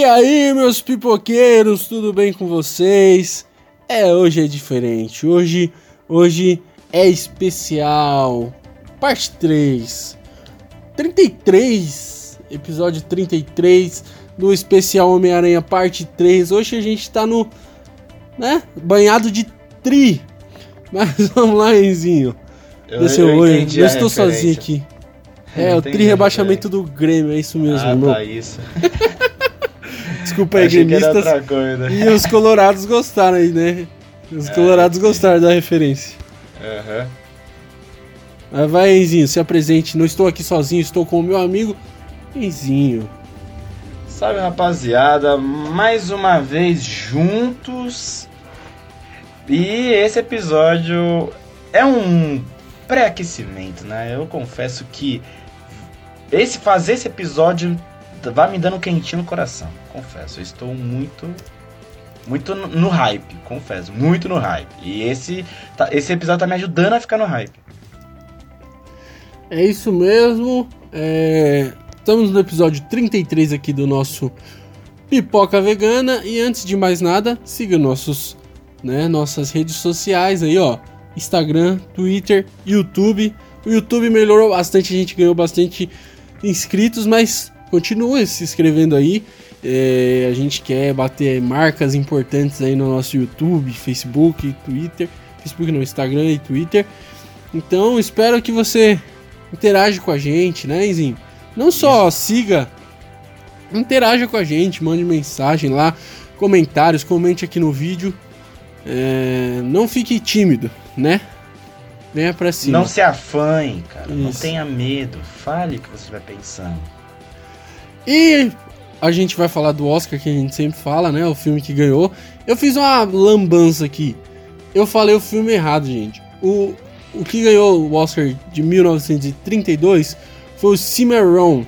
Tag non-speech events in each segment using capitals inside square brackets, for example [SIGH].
E aí, meus pipoqueiros, tudo bem com vocês? É, hoje é diferente. Hoje, hoje é especial. Parte 3. 33, episódio 33 do especial Homem-Aranha parte 3. Hoje a gente tá no, né, banhado de tri. Mas [LAUGHS] vamos lá, Enzinho. Eu, eu oi. entendi Eu estou sozinho aqui. É, o tri rebaixamento do Grêmio, é isso mesmo, Ah, irmão. tá, isso. [LAUGHS] Desculpa aí, gremistas. E os colorados gostaram aí, né? Os É, colorados sim. gostaram da referência. Aham. Mas vai, Enzinho, se apresente. Não estou aqui sozinho, estou com o meu amigo Enzinho. Salve, rapaziada. Mais uma vez juntos. E esse episódio é um pré-aquecimento, né? Eu confesso que esse fazer esse episódio vai me dando um quentinho no coração. Confesso, eu estou muito muito no, hype, confesso, muito no hype. E esse tá- esse episódio tá me ajudando a ficar no hype. É isso mesmo. é, Estamos no episódio 33 aqui do nosso Pipoca Vegana. E antes de mais nada, siga nossos, né, nossas redes sociais aí, ó. Instagram, Twitter, YouTube. O YouTube melhorou bastante, a gente ganhou bastante inscritos, mas continua se inscrevendo aí. É, a gente quer bater marcas importantes aí no nosso YouTube, Facebook, Twitter. Facebook não, Instagram e Twitter. Então espero que você interage com a gente, né, Enzinho? Não só siga, interaja com a gente, mande mensagem lá, comentários, comente aqui no vídeo. É, não fique tímido, né? Venha pra cima. Não se afanhe, cara. Não Isso. tenha medo. Fale o que você vai pensando. E a gente vai falar do Oscar que a gente sempre fala, né? O filme que ganhou. Eu fiz uma lambança aqui. Eu falei o filme errado, gente. O, o que ganhou o Oscar de 1932 foi o Cimarron,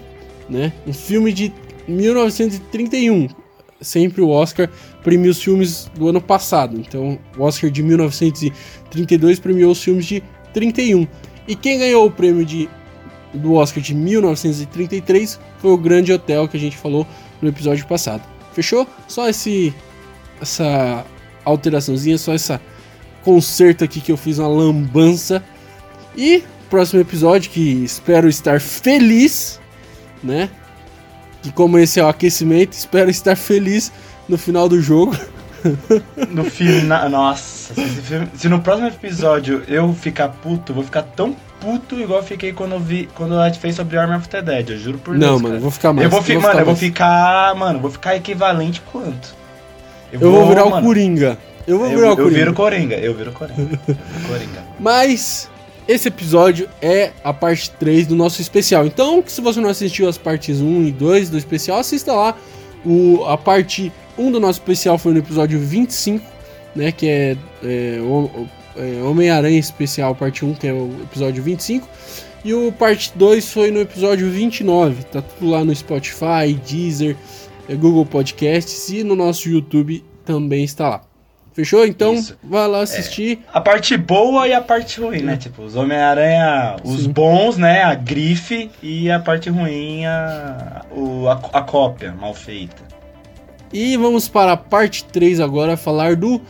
né? Um filme de 1931. Sempre o Oscar premia os filmes do ano passado. Então, o Oscar de 1932 premiou os filmes de 31. E quem ganhou o prêmio de do Oscar de 1933 foi o Grande Hotel que a gente falou no episódio passado. Fechou? Só esse essa alteraçãozinha, só essa conserto aqui que eu fiz uma lambança. E próximo episódio que espero estar feliz, né? Que como esse é o aquecimento, espero estar feliz no final do jogo. [LAUGHS] [LAUGHS] No final. Nossa, se, se no próximo episódio eu ficar puto, eu vou ficar tão puto igual eu fiquei quando eu vi. Quando a gente fez sobre Army of the Dead, eu juro por Não, Deus. mano, cara. vou ficar mais. eu vou, fi- ficar mano, eu vou ficar. Mano, eu vou ficar equivalente quanto? Eu vou virar o mano, Coringa. Eu vou Eu, virar o eu Coringa. viro Coringa, eu viro Coringa. eu viro Coringa. [LAUGHS] Mas esse episódio é a parte 3 do nosso especial. Então, se você não assistiu as partes 1 e 2 do especial, assista lá. O, a parte 1 do nosso especial foi no episódio 25, né? Que é, é, é Homem-Aranha Especial, parte 1, que é o episódio 25. E o parte 2 foi no episódio 29. Tá tudo lá no Spotify, Deezer, é, Google Podcasts e no nosso YouTube também está lá. Fechou? Então, Isso. vai lá assistir. A parte boa e a parte ruim, né? Tipo, os Homem-Aranha, os Sim. bons, né? A grife e a parte ruim, a, o, a, a cópia mal feita. E vamos para a parte 3 agora, falar do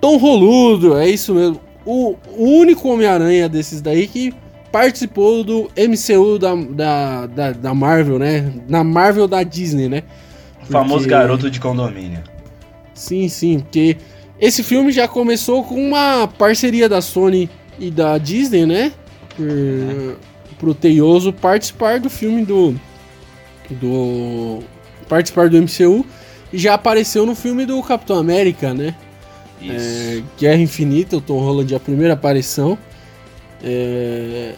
Tom Roludo. É isso mesmo. O, o único Homem-Aranha desses daí que participou do MCU da, da, da, da Marvel, né? Na Marvel da Disney, né? O famoso Porque- garoto de condomínio. Sim, sim, porque esse filme já começou com uma parceria da Sony e da Disney, né? Por, pro Teioso participar do filme do. do. participar do MCU já apareceu no filme do Capitão América, né? Isso. É, Guerra Infinita, o Tom Holland, a primeira aparição. É,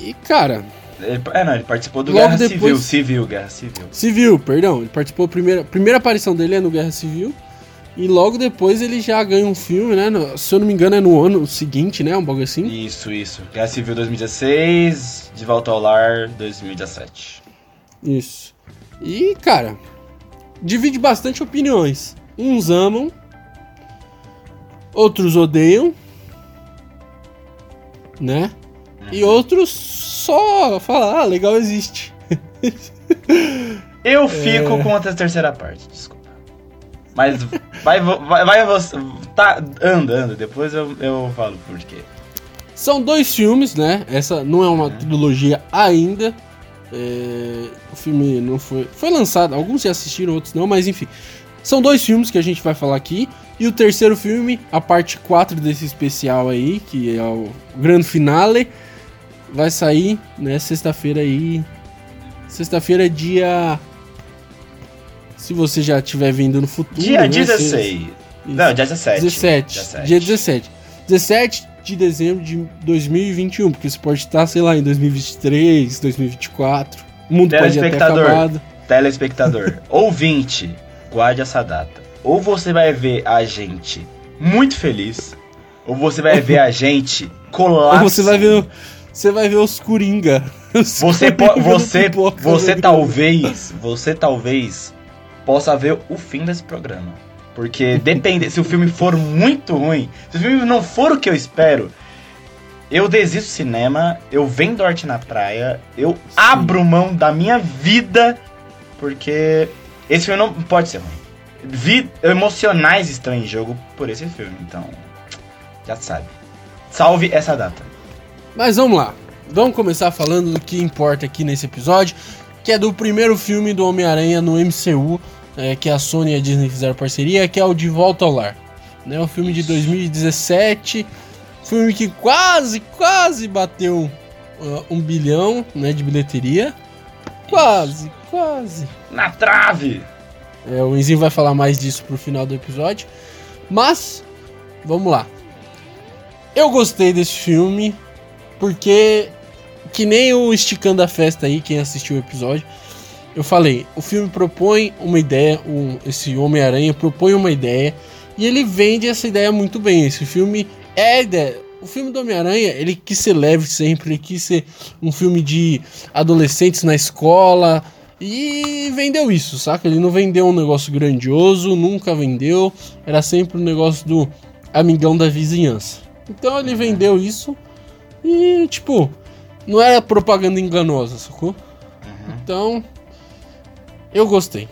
e cara, Ele, é, não, ele participou do Guerra Civil. depois- Civil, Guerra Civil. Civil, perdão. Ele participou, a primeira, primeira aparição dele é no Guerra Civil. E logo depois ele já ganha um filme, né? no- se eu não me engano, é no ano seguinte, né? Um bagulho assim. Isso, isso. Guerra Civil 2016, De Volta ao Lar 2017. Isso. E, cara, divide bastante opiniões. Uns amam, outros odeiam, né? E outros só falam, ah, legal existe. Eu [LAUGHS] fico com a terceira parte, desculpa. Mas vai, vai, vai você. Tá, anda, anda. Depois eu, eu falo por quê. São dois filmes, né? Essa não é uma é. trilogia ainda. É, o filme não foi. Foi lançado, alguns já assistiram, outros não, mas enfim. São dois filmes que a gente vai falar aqui. E o terceiro filme, a parte 4 desse especial aí, que é o grande finale, vai sair, né, sexta-feira aí. Sexta-feira, dia. Se você já estiver vindo no futuro. Dia né, 16. Não, dia 17. 17. 17. Dia 17. 17 de dezembro de 2021, porque você pode estar, sei lá, em 2023, 2024. O mundo pode ter acabado. Telespectador, [LAUGHS] ouvinte, guarde essa data. Ou você vai ver a gente muito feliz, ou você vai ver a [LAUGHS] gente. Ou você vai ver, você vai ver os coringa. [LAUGHS] Os você coringa você você talvez, você talvez possa ver o fim desse programa. Porque depende, se o filme for muito ruim, se o filme não for o que eu espero, eu desisto do cinema, eu vendo arte na praia, eu Sim. abro mão da minha vida, porque esse filme não pode ser ruim. Vi emocionais estão em jogo por esse filme, então já sabe. Salve essa data. Mas vamos lá. Vamos começar falando do que importa aqui nesse episódio, que é do primeiro filme do Homem-Aranha no MCU, é, que a Sony e a Disney fizeram parceria, que é o De Volta ao Lar. Né, o filme de 2017, filme que quase, quase bateu uh, um bilhão né, de bilheteria. Quase, quase. Na trave! É, o Enzinho vai falar mais disso pro final do episódio. Mas, vamos lá. Eu gostei desse filme porque, que nem o Esticando a Festa aí, quem assistiu o episódio, eu falei, o filme propõe uma ideia, um, esse Homem-Aranha propõe uma ideia e ele vende essa ideia muito bem. Esse filme é a ideia. O filme do Homem-Aranha, ele quis ser leve sempre, ele quis ser um filme de adolescentes na escola, e vendeu isso, saca? Ele não vendeu um negócio grandioso, nunca vendeu. Era sempre um negócio do amigão da vizinhança. Então ele vendeu isso e, tipo, não era propaganda enganosa, sacou? Uhum. Então, eu gostei.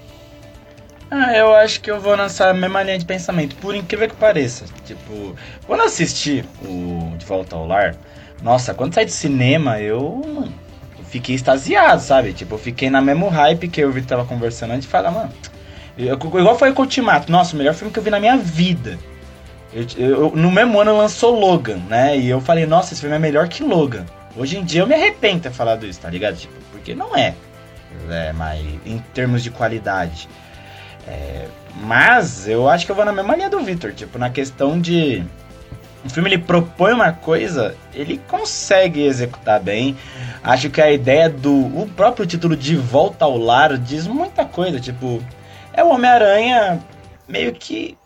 Ah, eu acho que eu vou nessa mesma linha de pensamento, por incrível que pareça. Tipo, quando assisti o De Volta ao Lar, nossa, quando sai de cinema, eu, mano, fiquei extasiado, sabe? Tipo, eu fiquei na mesmo hype que eu vi tava conversando antes e falar, mano. Eu, igual foi com o Ultimato, nossa, o melhor filme que eu vi na minha vida. Eu, eu, no mesmo ano lançou Logan, né? E eu falei, nossa, esse filme é melhor que Logan. Hoje em dia eu me arrependo de ter falado isso, tá ligado? Tipo, porque não é. É, mas em termos de qualidade. É, mas eu acho que eu vou na mesma linha do Victor, tipo, na questão de o filme ele propõe uma coisa, ele consegue executar bem. Acho que a ideia do o próprio título de Volta ao Lar diz muita coisa, tipo, é o Homem-Aranha meio que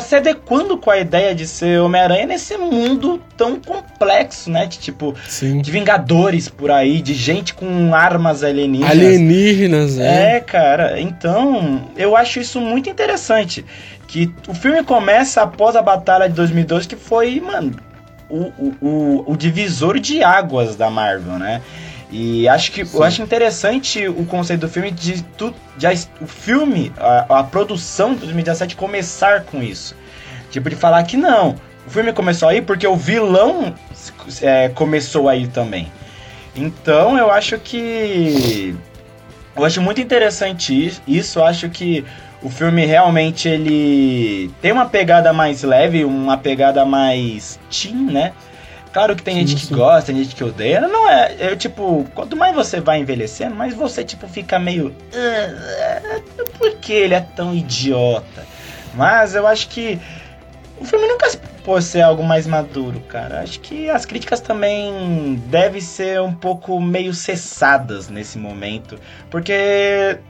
se adequando com a ideia de ser Homem-Aranha nesse mundo tão complexo, né? De tipo, Sim. de Vingadores por aí, de gente com armas alienígenas. Alienígenas, é. É, cara. Então, eu acho isso muito interessante que o filme começa após a batalha de 2012, que foi, mano, o, o, o, o divisor de águas da Marvel, né? E acho que Sim. eu acho interessante o conceito do filme de, tu, de o filme, a, a produção de 2017 começar com isso. Tipo, de falar que não, o filme começou aí porque o vilão é, começou aí também. Então eu acho que. Eu acho muito interessante isso. Eu acho que o filme realmente ele tem uma pegada mais leve, uma pegada mais teen, né? Claro que tem sim, gente que sim. gosta, tem gente que odeia. Não é, eu tipo, quanto mais você vai envelhecendo, mais você tipo fica meio ah, por que ele é tão idiota? Mas eu acho que o filme nunca se pode ser algo mais maduro, cara. Acho que as críticas também devem ser um pouco meio cessadas nesse momento, porque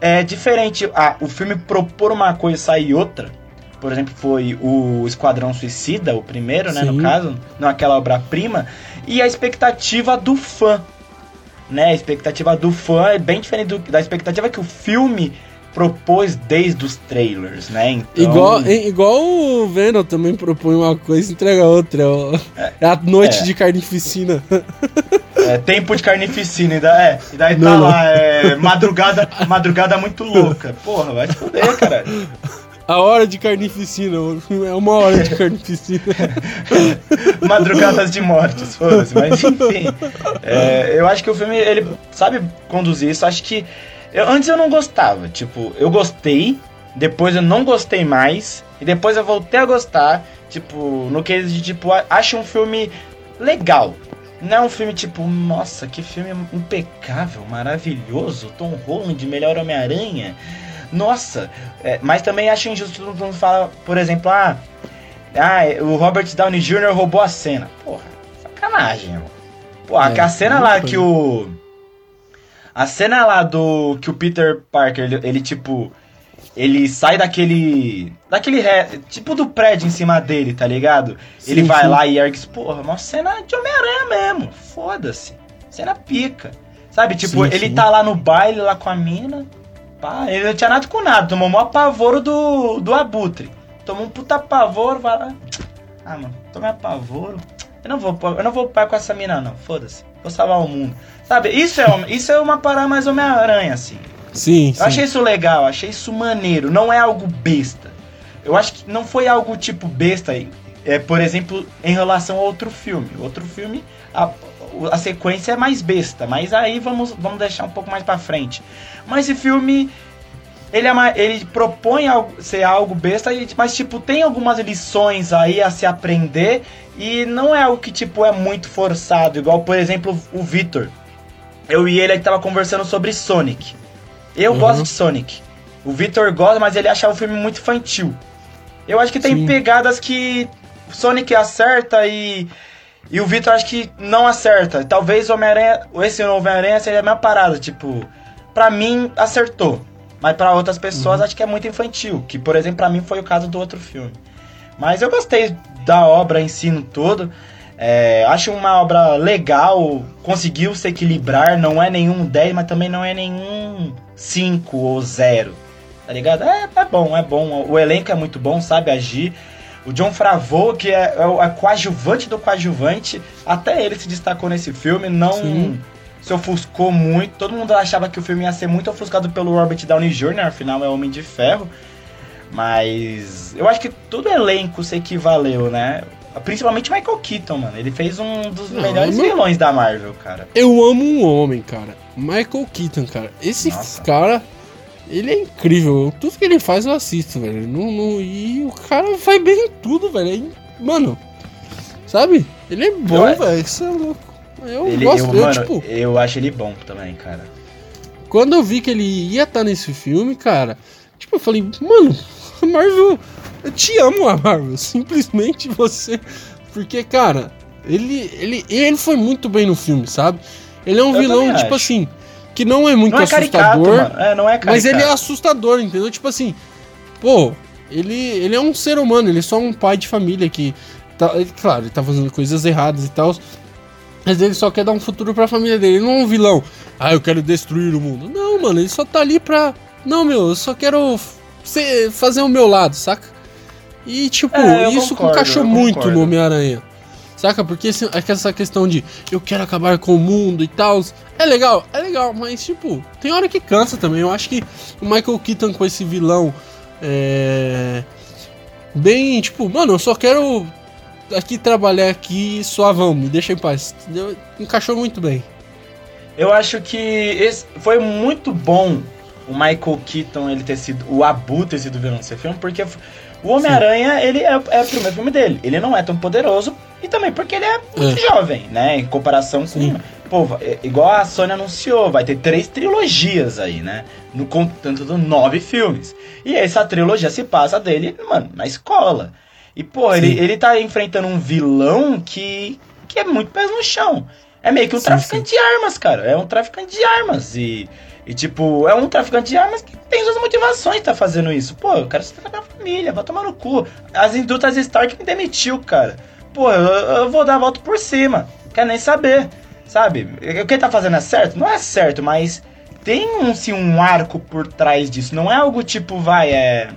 é diferente ah, o filme propor uma coisa e sair outra. Por exemplo, foi o Esquadrão Suicida, o primeiro, né, Sim. no caso, naquela obra-prima, e a expectativa do fã. Né, a expectativa do fã é bem diferente do, da expectativa que o filme propôs desde os trailers, né? Então... Igual, igual o Venom também propõe uma coisa e entrega outra. É, é a noite é. de carnificina. é, tempo de carnificina, e daí, é, e daí tá não, lá, é, madrugada, madrugada muito louca. Porra, vai te foder, cara. A hora de carnificina, é uma hora de carnificina. [LAUGHS] Madrugadas de mortes, foda-se, mas [LAUGHS] enfim. É, eu acho que o filme, ele sabe conduzir isso. Acho que. Eu, antes eu não gostava, tipo, eu gostei, depois eu não gostei mais, e depois eu voltei a gostar, tipo, no que de tipo, acho um filme legal. Não é um filme tipo, nossa, que filme impecável, maravilhoso, Tom Holland, melhor Homem-Aranha. Nossa, é, mas também acho injusto todo mundo fala, por exemplo, ah, ah, o Robert Downey Jr. roubou a cena. Porra, sacanagem, irmão. Porra, é, a cena lá que o. A cena lá do. Que o Peter Parker, ele, ele tipo. Ele sai daquele. Daquele. Ré, tipo do prédio em cima dele, tá ligado? Sim, ele vai sim. lá e ergue. Porra, uma cena de Homem-Aranha mesmo. Foda-se. Cena pica. Sabe, tipo, sim, ele tá lá no baile lá com a mina. Pá, ele não tinha nada com nada, tomou um apavoro do, do abutre. Tomou um puta apavoro, vai lá. Ah, mano, tomei apavoro. Eu não vou, eu não vou pai com essa mina, não. Foda-se. Vou salvar o mundo. Sabe, isso é, isso é uma parada mais Homem-Aranha, assim. Sim, Eu sim. achei isso legal, achei isso maneiro. Não é algo besta. Eu acho que não foi algo tipo besta aí. É, por exemplo, em relação a outro filme. Outro filme, a, a sequência é mais besta, mas aí vamos, vamos deixar um pouco mais para frente. Mas esse filme ele, é ele propõe algo, ser algo besta, mas tipo tem algumas lições aí a se aprender e não é algo que tipo é muito forçado, igual por exemplo o Victor. Eu e ele tava conversando sobre Sonic. Eu uhum. gosto de Sonic. O Victor gosta, mas ele acha o filme muito infantil. Eu acho que tem Sim. pegadas que Sonic acerta e e o Victor acho que não acerta. Talvez o Homem-Aranha, esse Homem-Aranha seria a minha parada, tipo, pra mim acertou. Mas para outras pessoas uhum. acho que é muito infantil, que por exemplo para mim foi o caso do outro filme. Mas eu gostei da obra em si no todo. É, acho uma obra legal, conseguiu se equilibrar, não é nenhum 10, mas também não é nenhum 5 ou 0. Tá ligado? É, é bom, é bom. O elenco é muito bom, sabe agir. O John Favreau, que é, é o coadjuvante do coadjuvante, até ele se destacou nesse filme, não Sim. se ofuscou muito. Todo mundo achava que o filme ia ser muito ofuscado pelo Robert Downey Jr., afinal é Homem de Ferro. Mas eu acho que todo elenco se equivaleu, né? Principalmente Michael Keaton, mano. Ele fez um dos não, melhores não... vilões da Marvel, cara. Eu amo um homem, cara. Michael Keaton, cara. Esse Nossa. cara ele é incrível. Tudo que ele faz eu assisto, velho. Não, não, e o cara vai bem em tudo, velho. É, mano, sabe? Ele é bom, velho. Isso é louco. Eu ele, gosto eu, eu, mano, tipo. Eu acho ele bom também, cara. Quando eu vi que ele ia estar tá nesse filme, cara, tipo, eu falei, mano, [LAUGHS] Marvel, eu te amo, a [LAUGHS] Marvel. Simplesmente você. Porque, cara, ele, ele, ele foi muito bem no filme, sabe? Ele é um eu vilão, tipo acho. assim que não é muito não é assustador. Caricato, é, não é mas ele é assustador, entendeu? Tipo assim, pô, ele, ele é um ser humano, ele é só um pai de família que. Tá, claro, ele tá fazendo coisas erradas e tal. Mas ele só quer dar um futuro pra família dele. Ele não é um vilão. Ah, eu quero destruir o mundo. Não, mano, ele só tá ali pra. Não, meu, eu só quero ser, fazer o meu lado, saca? E, tipo, é, isso concordo, encaixou muito no Homem-Aranha. Saca? Porque é essa questão de eu quero acabar com o mundo e tal. É legal, é legal, mas tipo, tem hora que cansa também. Eu acho que o Michael Keaton com esse vilão é. Bem, tipo, mano, eu só quero aqui trabalhar aqui suavão, me deixa em paz. Encaixou muito bem. Eu acho que esse foi muito bom o Michael Keaton ele ter sido o Abu ter sido vilão desse filme, porque o Homem-Aranha, ele é, é, o primeiro filme dele. Ele não é tão poderoso e também porque ele é muito é. jovem, né? Em comparação Sim. com. Pô, é, igual a Sony anunciou, vai ter três trilogias aí, né? No contanto de nove filmes. E essa trilogia se passa dele, mano, na escola. E, pô, ele, ele tá enfrentando um vilão que, que é muito pés no chão. É meio que um sim, traficante sim. de armas, cara. É um traficante de armas. E e, tipo, é um traficante de armas que tem suas motivações tá fazendo isso. Pô, eu quero ser da família, vai tomar no cu. As indústrias Stark me demitiu, cara. Pô, eu, eu vou dar a volta por cima. Quero nem saber, sabe? O que ele tá fazendo é certo? Não é certo, mas tem um, sim, um arco por trás disso. Não é algo tipo, vai, é.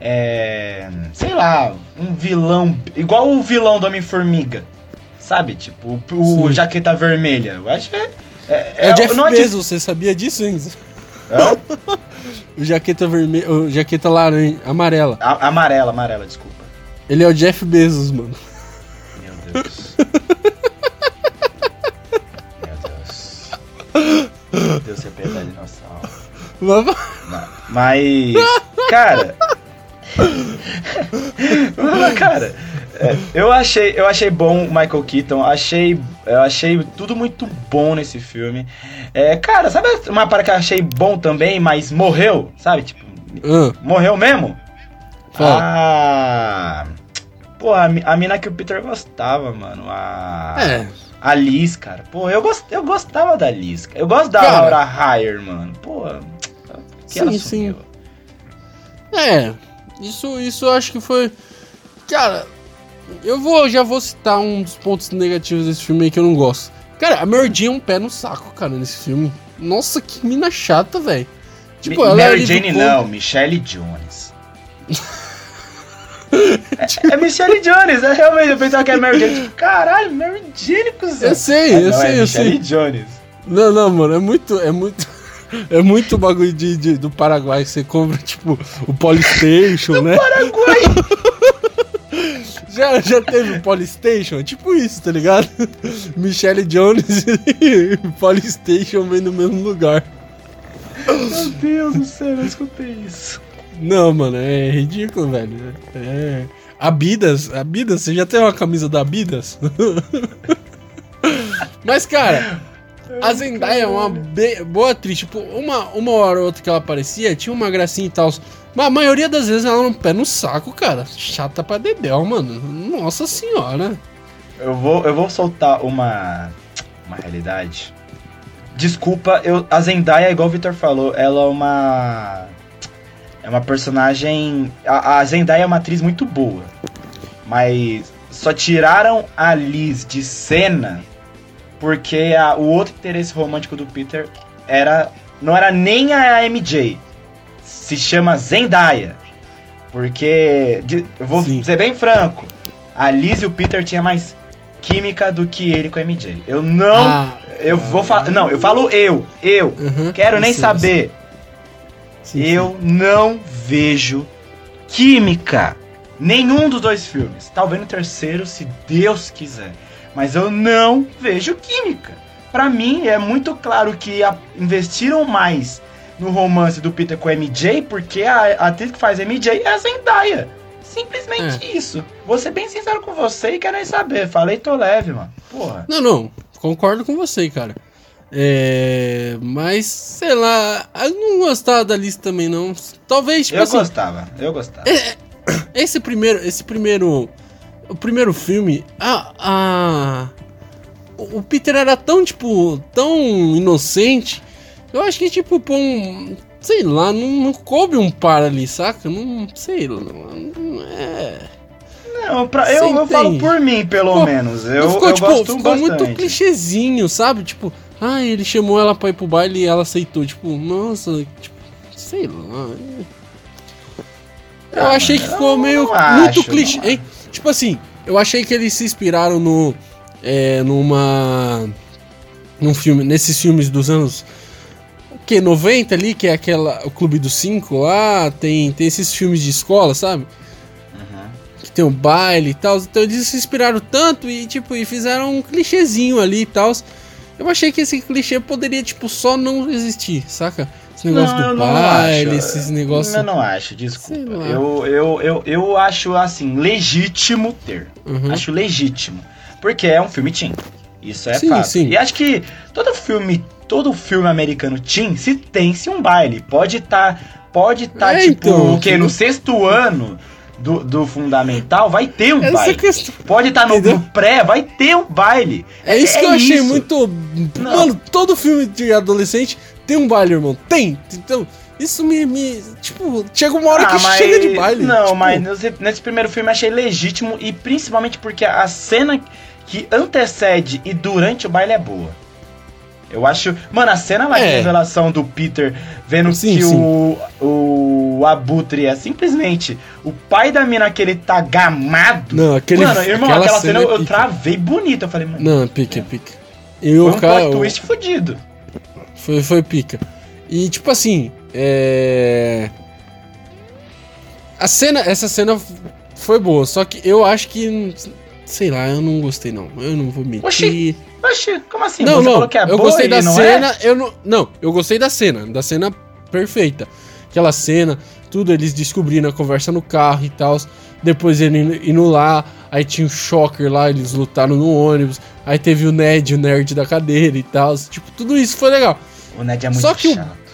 É. Sei lá, um vilão. Igual o vilão do Homem-Formiga Sabe? Tipo, o, o jaqueta vermelha. Eu acho que é. É, é, é o Jeff não Bezos, você sabia disso, Enzo? É? [LAUGHS] o jaqueta vermelha. O jaqueta laranja, amarela. A, amarela, amarela, desculpa. Ele é o Jeff Bezos, mano. Meu Deus. Meu Deus. Meu Deus, você piedade nossa alma. Mas. Cara. cara, é, eu achei, eu achei bom o Michael Keaton, achei, eu achei tudo muito bom nesse filme. É, cara, sabe uma parada que eu achei bom também, mas morreu, sabe? Tipo, uh. morreu mesmo? Qual? Ah, pô, a, a mina que o Peter gostava, mano, a é. a Liz, cara. Pô, eu, gost, eu gostava da Liz. Eu gosto da cara, Laura Hire, mano. Pô, que sim, sim. É, isso, isso eu acho que foi. Cara, eu vou, já vou citar um dos pontos negativos desse filme aí que eu não gosto. Cara, a Mary Jane é um pé no saco, cara, nesse filme. Nossa, que mina chata, velho. Tipo, ela é Mary Jane não, Michelle Jones. [LAUGHS] é, é Michelle Jones, é realmente, eu pensava que era Mary Jane. Tipo, caralho, Mary Jane, cuzão. Eu sei, ah, eu não, sei, é eu Michelle sei. Jones. Não, não, mano, é muito, é muito... [LAUGHS] É muito bagulho de, de, do Paraguai. Você compra, tipo, o Polystation, né? Paraguai! [LAUGHS] já, já teve Polystation? Tipo isso, tá ligado? [LAUGHS] Michelle Jones e Polystation vem no mesmo lugar. Meu Deus do céu, eu escutei isso. Não, mano, é ridículo, velho. É. Abidas, Abidas, você já tem uma camisa da Abidas? [LAUGHS] Mas, cara, a Zendaya é uma boa atriz. Tipo, uma, uma hora ou outra que ela aparecia, tinha uma gracinha e tal. Mas a maioria das vezes ela não pé no saco, cara. Chata pra dedéu, mano. Nossa senhora. Eu vou, eu vou soltar uma, uma realidade. Desculpa, eu, a Zendaya, igual o Victor falou, ela é uma. É uma personagem. A, a Zendaya é uma atriz muito boa. Mas só tiraram a Liz de cena porque a, o outro interesse romântico do Peter era não era nem a MJ. Se chama Zendaya. Porque, de, eu vou Sim. ser bem franco, a Liz e o Peter tinha mais química do que ele com a MJ. Eu não. Ah, eu vou falar. Não, eu falo eu. Eu. Uhum, quero nem saber. Sim, eu sim. não vejo química. Nenhum dos dois filmes. Talvez no terceiro, se Deus quiser mas eu não vejo química. Para mim é muito claro que investiram mais no romance do Peter com a MJ porque a, a atriz que faz MJ é a Zendaya. Simplesmente é. isso. Vou ser bem sincero com você e quero nem saber. Falei, tô leve, mano. Porra. Não, não. Concordo com você, cara. É, mas, sei lá, eu não gostava da lista também, não. Talvez, tipo Eu assim, gostava, eu gostava. É, esse primeiro, esse primeiro o primeiro filme, a, a o Peter era tão tipo tão inocente. Eu acho que tipo pô, um, sei lá, não, não coube um par ali, saca? Não sei lá, não é. Não, pra, eu, eu falo por mim, pelo ficou, menos. Eu, ficou, eu tipo, gosto ficou bastante. muito clichêzinho, sabe? Tipo, ah, ele chamou ela pra ir pro baile e ela aceitou. Tipo, nossa, tipo, sei lá. Eu ah, achei que ficou meio muito clichê. Hein? Tipo assim, eu achei que eles se inspiraram no. É, numa. Num filme. Nesses filmes dos anos. Que 90 ali, que é aquela. O Clube dos Cinco lá. Tem, tem esses filmes de escola, sabe? Uhum. Que tem um baile e tal. Então eles se inspiraram tanto e, tipo, e fizeram um clichêzinho ali e tal. Eu achei que esse clichê poderia, tipo, só não existir, saca? Esse negócio não, do baile, esses negócios. Eu não acho, desculpa. Eu, eu, eu, eu acho assim, legítimo ter. Uhum. Acho legítimo. Porque é um filme teen. Isso é sim, fato. Sim. E acho que todo filme, todo filme americano teen, se tem-se um baile. Pode estar. Tá, pode estar, tá, é, tipo, então, o quê? No sexto ano do, do fundamental, vai ter um Essa baile. Questão... Pode estar tá no, no, pré, vai ter um baile. É, isso é, que eu achei muito. Não. Mano, todo filme de adolescente tem um baile, irmão. Tem. Então, isso me. me tipo, chega uma hora ah, que mas... chega de baile. Não, tipo... mas nesse, nesse, primeiro filme achei legítimo e principalmente porque a cena que antecede e durante o baile é boa. Eu acho. Mano, a cena lá de É. revelação do Peter vendo Sim, que sim. O, o Abutre é simplesmente o pai da mina que ele tá gamado. Não, aquele mano, irmão, aquela, aquela cena, é eu, eu travei bonito. Eu falei, mano, Não, pica, pica. Eu, foi um cara, twist fudido. Foi, foi pica. E tipo assim, é. A cena, essa cena foi boa, só que eu acho que. Sei lá, eu não gostei não. Eu não vou mentir. Oxi, Oxi, como assim? não, Você não. falou que é eu boa gostei da não cena, é? eu não. Não, eu gostei da cena, da cena perfeita. Aquela cena, tudo eles descobrindo a conversa no carro e tal. Depois ele indo- indo lá, aí tinha o Shocker lá, eles lutaram no ônibus. Aí teve o Ned, o nerd da cadeira e tal. Tipo, tudo isso foi legal. O Ned é muito Só que o- chato.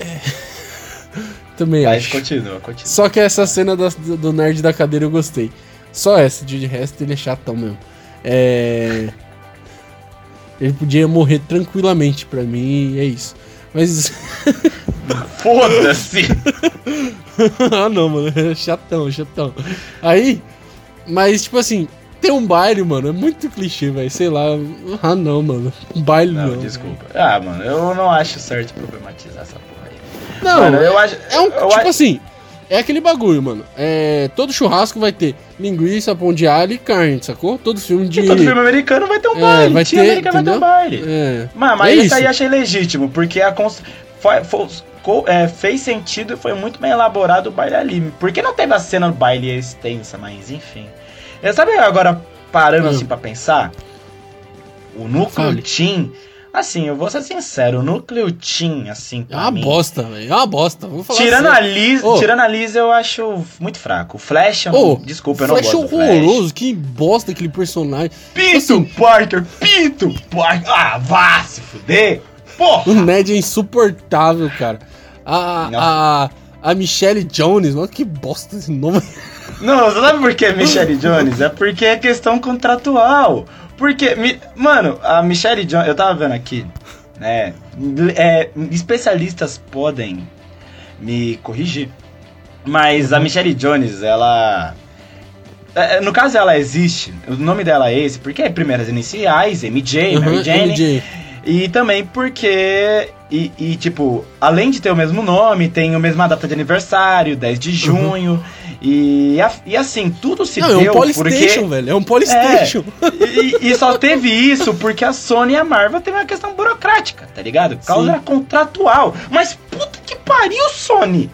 [LAUGHS] Também Mas acho. continua, continua. Só que essa cena do, do nerd da cadeira eu gostei. Só essa, de resto ele é chatão mesmo. É. Ele podia morrer tranquilamente pra mim e é isso. Mas. [LAUGHS] Foda-se! [LAUGHS] ah não, mano, é chatão, chatão. Aí. Mas tipo assim, tem um baile, mano, é muito clichê, velho. Sei lá. Ah não, mano. Um baile não. Não, desculpa. Ah, mano, eu não acho certo problematizar essa porra aí. Não, mano, eu acho. É um, eu tipo acho- assim, é aquele bagulho, mano. É, todo churrasco vai ter linguiça, pão de alho e carne, sacou? Todo filme de. que todo filme americano vai ter um É, baile. vai Tia ter, americana vai ter um entendeu? baile. É. Mas, mas É isso. aí eu achei legítimo, porque a foi- foi- é, fez sentido e foi muito bem elaborado o baile ali. Porque não teve a cena do baile extensa, mas enfim. É, sabe agora, parando Hum. assim pra pensar? O núcleo Fale. Teen, assim, eu vou ser sincero, o núcleo Teen, assim, É pra uma mim, bosta, velho. É uma bosta. Vou falar Tirando sério. a, Liz, Ô. tirando a Liz, eu acho muito fraco. O Flash, eu Ô, não, desculpa, eu não Flash é gosto Flash. horroroso, que bosta aquele personagem. Peter Assim- Parker, Peter Parker. Ah, vá se fuder. Porra. O Ned é insuportável, cara. A, Não. a, a Michelle Jones, mano, que bosta esse nome. Não, você sabe por que Michelle Jones? É porque é questão contratual. Porque, mi- mano, a Michelle Jones, eu tava vendo aqui, né? é, especialistas podem me corrigir. Mas a Michelle Jones, ela. é, No caso, ela existe. O nome dela é esse, porque é primeiras iniciais, MJ, Mary Uhum, Jane. MJ. E também porque. E, e, tipo, além de ter o mesmo nome, tem a mesma data de aniversário, 10 de junho. E, a- e assim, tudo se Não, é um deu Polystation, porque. velho. É um Polystation. E, e só [LAUGHS] teve isso porque a Sony e a Marvel teve uma questão burocrática, tá ligado? Causa Sim. contratual. Mas puta que pariu, Sony!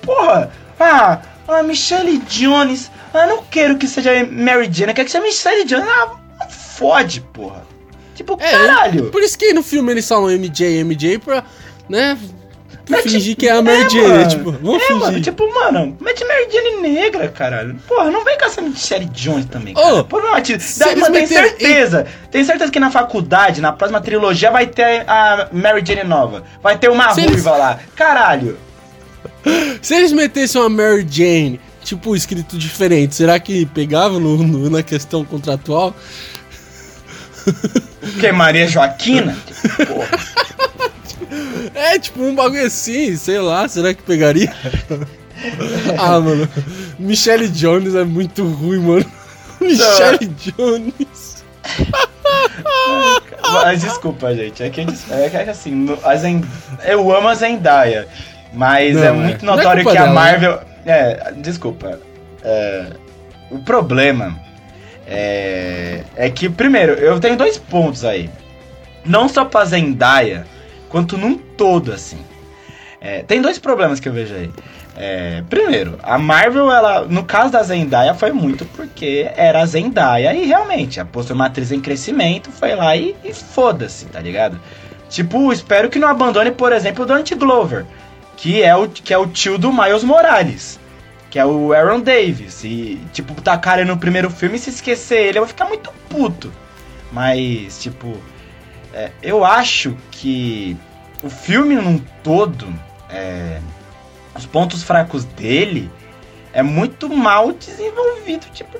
Porra! Ah, a Michelle Jones. Ah, não quero que seja Mary Jane, eu quero que seja Michelle Jones. Ah, fode, porra. Tipo, É, caralho. Por isso que no filme eles falam MJ, MJ pra, né, Mas, fingir tipo, que é a Mary é, Jane, mano. tipo, vamos É, fingir. mano, tipo, mano, mete Mary Jane negra, caralho. Porra, não vem com essa Michelle Jones também, cara. Por não, tio, se dá- mano, tem certeza. Tem certeza que na faculdade, na próxima trilogia, vai ter a Mary Jane nova. Vai ter uma Se ruiva eles- lá. Caralho. Se eles metessem uma Mary Jane, tipo, escrito diferente, será que pegava no, no- na questão contratual? Que Maria Joaquina? [LAUGHS] Porra. É, tipo, um bagulho assim, sei lá, será que pegaria? ah, mano, Michelle Jones é muito ruim, mano. [LAUGHS] Michelle Jones. Mas desculpa, gente. É que, é que assim, no- a eu amo a Zendaya. Mas Não, é é. muito é notório culpa que a dela, né? Marvel. É, desculpa. É, o problema é, é que, primeiro, eu tenho dois pontos aí. Não só pra Zendaya, quanto num todo, assim. É, tem dois problemas que eu vejo aí. É, primeiro, a Marvel, ela, no caso da Zendaya, foi muito porque era a Zendaya e realmente, a postou uma atriz em crescimento, foi lá e, e foda-se, tá ligado? Tipo, espero que não abandone, por exemplo, o Donald Glover, que é o, que é o tio do Miles Morales, que é o Aaron Davis. E, tipo, tacar ele no primeiro filme e se esquecer ele, eu vou ficar muito puto. Mas, tipo, é, eu acho que o filme num todo, é, os pontos fracos dele é muito mal desenvolvido, tipo,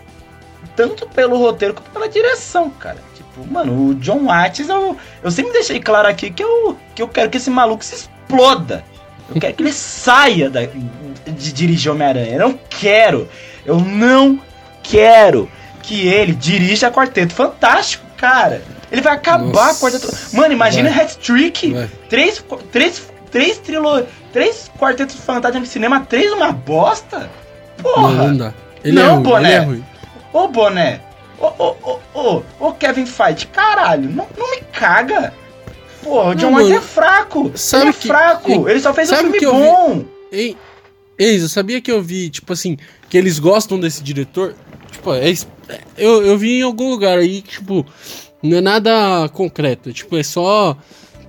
tanto pelo roteiro quanto pela direção, cara. Tipo, mano, o John Watts, eu, eu sempre deixei claro aqui que eu, que eu quero que esse maluco se exploda. Eu quero que ele [LAUGHS] saia da, de dirigir Homem-Aranha. Eu não quero, eu não quero que ele dirija Quarteto Fantástico, cara. Ele vai acabar Nossa. com a quarteto. Mano, imagina Vai. hat-trick. Vai. Três, três, três trilo, três quartetos fantásticos de cinema, três uma bosta? Não, Porra! não dá. Ele Não, é ruim, boné. ele é ruim. Ô, Boné! Ô, ô, ô, ô, ô, Kevin Feige, caralho, não, não me caga! Porra, o John Não, mano, é fraco! sabe ele é que- fraco! Ei, ele só fez um filme eu vi- bom! Ei, Eis, eu sabia que eu vi, tipo assim, que eles gostam desse diretor. Tipo, é, eu, eu vi em algum lugar aí, tipo, não é nada concreto. Tipo, é só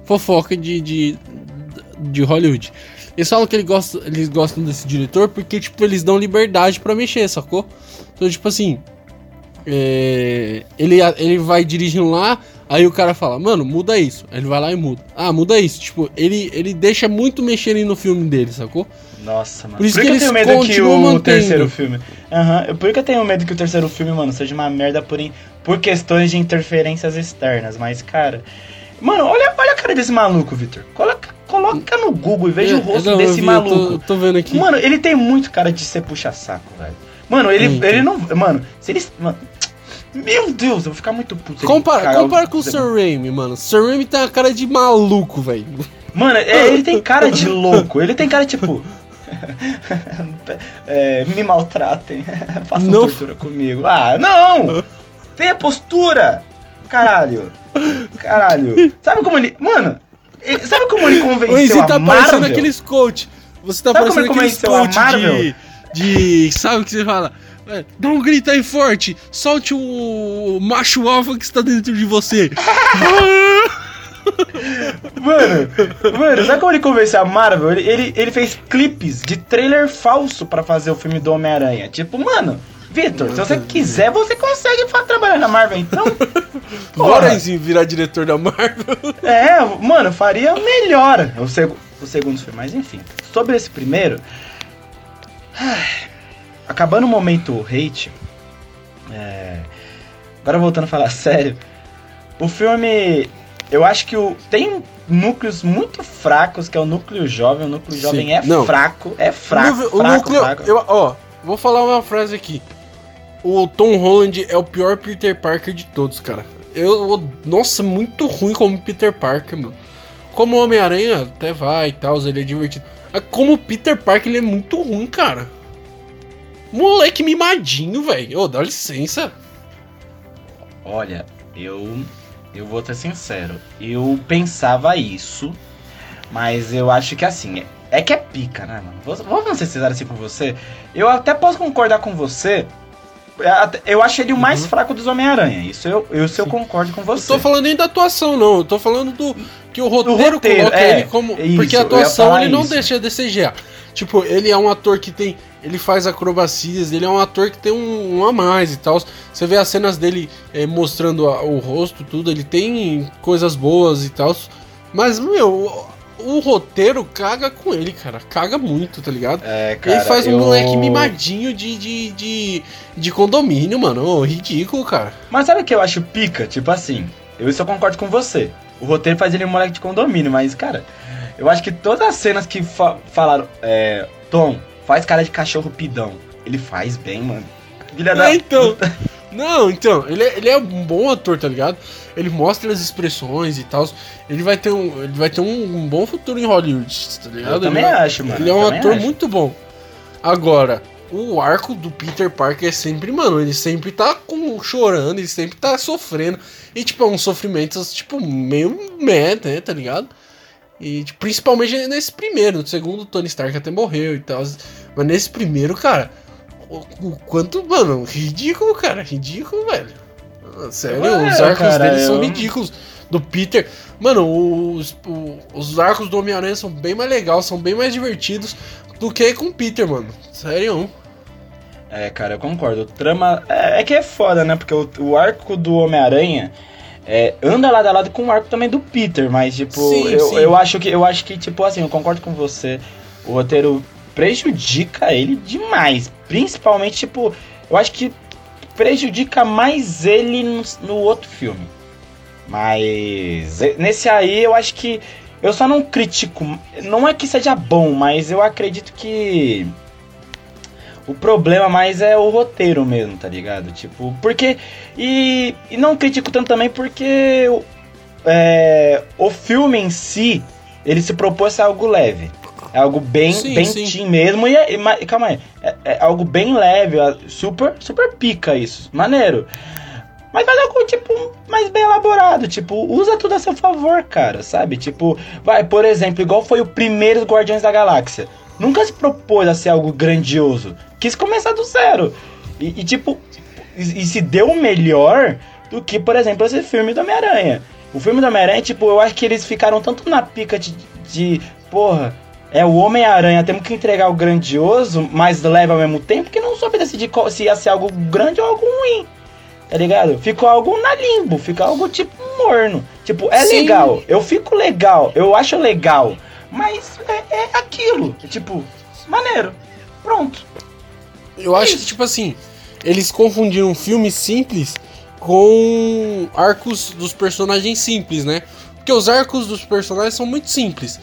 fofoca de, de, de Hollywood. Eles falam que eles gostam desse diretor porque, tipo, eles dão liberdade pra mexer, sacou? Então, tipo assim, é, ele, ele vai dirigindo lá, aí o cara fala, mano, muda isso. Aí ele vai lá e muda. Ah, muda isso. Tipo, ele, ele deixa muito mexerem no filme dele, sacou? Nossa, mano. Por isso que, que eu tenho medo que o mantendo. terceiro filme. Aham, eu- por isso que eu tenho medo que o terceiro filme, mano, seja uma merda por, in- por questões de interferências externas. Mas, cara. Mano, olha, olha a cara desse maluco, Victor. Coloca, coloca no Google e veja o rosto não, desse vi, maluco. Tô, tô vendo aqui. Mano, ele tem muito cara de ser puxa-saco, velho. Mano, ele, ele não. Mano, se ele. Mano, meu Deus, eu vou ficar muito puto. ele compara cagar compara com o Sam Raimi, mano. Sam Raimi tem uma cara de maluco, velho. Mano, é, ele tem cara de louco. Ele tem cara tipo. [LAUGHS] é, me maltratem. [LAUGHS] Façam Não. tortura comigo. Ah, não! Tenha postura! Caralho. Caralho. Sabe como ele. Mano, ele- sabe como ele convenceu Enzi a tá Marvel? parecendo aqueles coach. Você tá Sabe parecendo ele aqueles a coach de, de. Sabe o que você fala? É, Dá um grito aí forte, solte o macho alfa que está dentro de você. [LAUGHS] Mano, mano, sabe como ele convenceu a Marvel? Ele, ele, ele fez clipes de trailer falso pra fazer o filme do Homem-Aranha. Tipo, mano, Vitor, se você quiser, você consegue trabalhar na Marvel, então. [LAUGHS] Bora, virar diretor da Marvel. [LAUGHS] É, mano, faria melhor o, seg o segundo filme. Mas enfim, sobre esse primeiro. ai, Acabando o momento hate. é, agora voltando a falar [LAUGHS] sério. O filme. Eu acho que o, tem núcleos muito fracos, que é o núcleo jovem. O núcleo Sim, jovem é não. fraco. É fraco. o núcleo- fraco, o núcleo, fraco. eu, ó, vou falar uma frase aqui. O Tom Holland é o pior Peter Parker de todos, cara. Eu, eu- nossa, muito ruim como Peter Parker, mano. Como Homem-Aranha até vai e tal, ele é divertido. Mas como Peter Parker, ele é muito ruim, cara. Moleque mimadinho, velho. Ô, dá licença. Olha, eu eu vou ser sincero, eu pensava isso, mas eu acho que assim, é que é pica, né, mano? Vou, vou ser sincero assim com você. Eu até posso concordar com você. é, Eu acho ele o mais fraco dos Homem-Aranha. Isso eu, eu, isso eu Uhum. Concordo com Eu você. tô falando nem da atuação, não. Eu tô falando do que o roteiro, roteiro, coloca é, ele como. isso, porque a eu atuação ele não isso. deixa de CGA. Tipo, ele é um ator que tem. Ele faz acrobacias, ele é um ator que tem um, um a mais e tal. Você vê as cenas dele eh, mostrando a- o rosto, tudo, ele tem coisas boas e tal. Mas, meu, o, roteiro caga com ele, cara. Caga muito, tá ligado? É, cara, ele faz um eu- moleque mimadinho de, de, de, de condomínio, mano. Ô, ridículo, cara. Mas sabe o que eu acho pica? Tipo assim, eu eu concordo com você. O roteiro faz ele um moleque de condomínio, mas, cara, eu acho que todas as cenas que fa- falaram, é, Tom, faz cara de cachorro pidão. Ele faz bem, mano. Filha da É, então. [LAUGHS] Não, então, ele é, ele é um bom ator, tá ligado? Ele mostra as expressões e tal. Ele vai ter um, ele vai ter um, um bom futuro em Hollywood, tá ligado? Eu também ele, vai- acho, mano. ele é um ator acho. muito bom. Agora, o arco do Peter Parker é sempre, mano, ele sempre tá com, chorando, ele sempre tá sofrendo. E, tipo, é um sofrimento, tipo, meio meh, né, tá ligado? E, tipo, principalmente nesse primeiro. No segundo, o Tony Stark até morreu e tal. Mas nesse primeiro, cara, o, o quanto, mano, ridículo, cara, ridículo, velho. Sério, É, os arcos cara, dele são eu- ridículos. Do Peter, mano, os, o- os arcos do Homem-Aranha são bem mais legais, são bem mais divertidos do que com o Peter, mano. Sério. É, cara, eu concordo. O trama. É, é que é foda, né? Porque o, o arco do Homem-Aranha é, anda lado a lado com o arco também do Peter, mas, tipo, Sim, eu, sim. eu acho que, eu acho que, tipo, assim, eu concordo com você. O roteiro prejudica ele demais. Principalmente, tipo, eu acho que prejudica mais ele no, no outro filme. Mas nesse aí eu acho que. Eu só não critico. Não é que seja bom, mas eu acredito que O problema mais é o roteiro mesmo, tá ligado? Tipo, porque. E, e não critico tanto também porque é, o filme em si, ele se propôs a algo leve. É algo bem, sim, bem sim. teen mesmo. E, e, e calma aí. É, é, algo bem leve. Super, super pica isso. Maneiro. Mas faz algo, tipo, mais bem elaborado. Tipo, usa tudo a seu favor, cara, sabe? Tipo, vai, por exemplo, igual foi o primeiro Guardiões da Galáxia. Nunca se propôs a ser algo grandioso. Quis começar do zero. E, e tipo, e, e, se deu melhor do que, por exemplo, esse filme do Homem-Aranha. O filme do Homem-Aranha, tipo, eu acho que eles ficaram tanto na pica de, de porra, é o Homem-Aranha, temos que entregar o grandioso, mas leve ao mesmo tempo, que não soube decidir se ia ser algo grande ou algo ruim. Tá ligado? Ficou algo na limbo, fica algo tipo morno. Tipo, é Sim. legal, eu fico legal, eu acho legal, mas é, é aquilo. Tipo, maneiro. Pronto. Eu é acho isso. que, tipo assim, eles confundiram um filme simples com arcos dos personagens simples, né? Porque os arcos dos personagens são muito simples.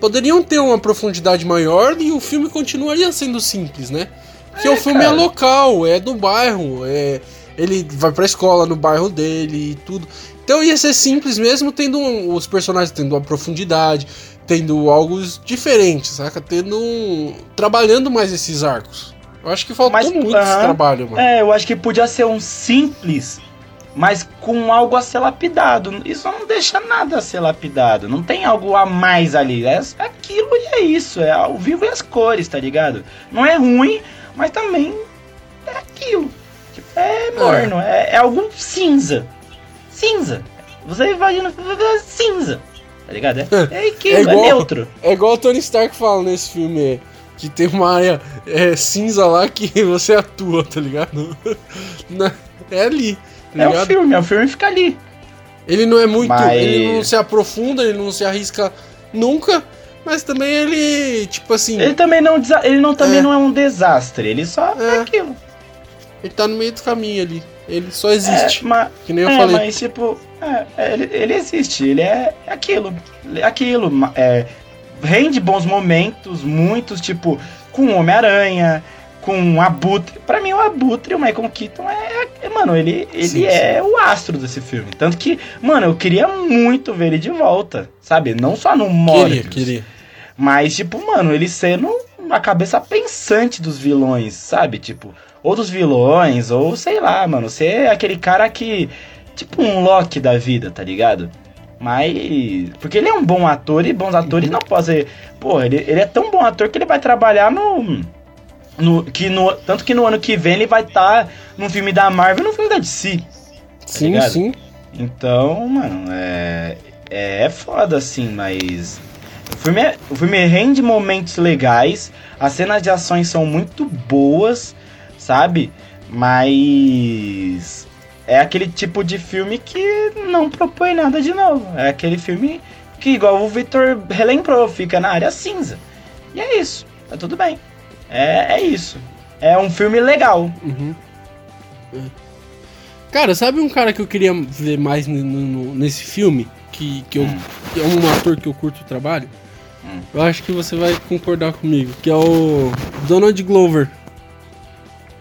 Poderiam ter uma profundidade maior e o filme continuaria sendo simples, né? Porque é, o filme é cara. é local, é do bairro, é ele vai pra escola no bairro dele e tudo. Então ia ser simples mesmo, tendo um, os personagens tendo uma profundidade, tendo algo diferente, saca? Tendo. Um, trabalhando mais esses arcos. Eu acho que faltou mas, muito uh -huh. esse trabalho, mano. É, eu acho que podia ser um simples, mas com algo a ser lapidado. Isso não deixa nada a ser lapidado. Não tem algo a mais ali. É aquilo e é isso. É ao vivo e as cores, tá ligado? Não é ruim, mas também é aquilo. É morno, é, é algo cinza. Cinza. Você imagina cinza. Tá ligado? É, é, aquilo, é, igual, é neutro. É igual o Tony Stark fala nesse filme. Que tem uma área é, cinza lá que [LAUGHS] você atua, tá ligado? [LAUGHS] é ali. Tá é o filme, é o filme fica ali. Ele não é muito. Mas... Ele não se aprofunda, ele não se arrisca nunca. Mas também ele, tipo assim. Ele também não, ele não, também é. não é um desastre, ele só é, é aquilo. Ele tá no meio do caminho ali. Ele só existe. É, mas, que nem eu é, falei. Mas, tipo, é, é, ele, ele existe. Ele é aquilo. Aquilo. É, rende bons momentos, muitos, tipo, com o Homem-Aranha, com o Abutre. Pra mim, o Abutre, o Michael Keaton, é. é mano, ele, ele sim, é sim. o astro desse filme. Tanto que, mano, eu queria muito ver ele de volta, sabe? Não só no Morbius. Queria, queria. Mas, tipo, mano, ele sendo a cabeça pensante dos vilões, sabe? Tipo, ou dos vilões, ou sei lá, mano. É aquele cara que. Tipo um Loki da vida, tá ligado? Mas. Porque ele é um bom ator e bons atores não podem ser. Pô, ele, ele é tão bom ator que ele vai trabalhar no. No, que no, tanto que no ano que vem ele vai estar tá num filme da Marvel e no filme da DC. Tá sim, ligado? sim. Então, mano, é. É foda assim, mas. O filme, é, o filme rende momentos legais, as cenas de ações são muito boas, sabe? Mas é aquele tipo de filme que não propõe nada de novo. É aquele filme que, igual o Victor relembrou, fica na área cinza. E é isso, tá tudo bem. É, é isso. É um filme legal. Uhum. Cara, sabe um cara que eu queria ver mais no, no, nesse filme? Que, que, eu, hum. que é um ator que eu curto o trabalho? Hum. Eu acho que você vai concordar comigo. Que é o Donald Glover.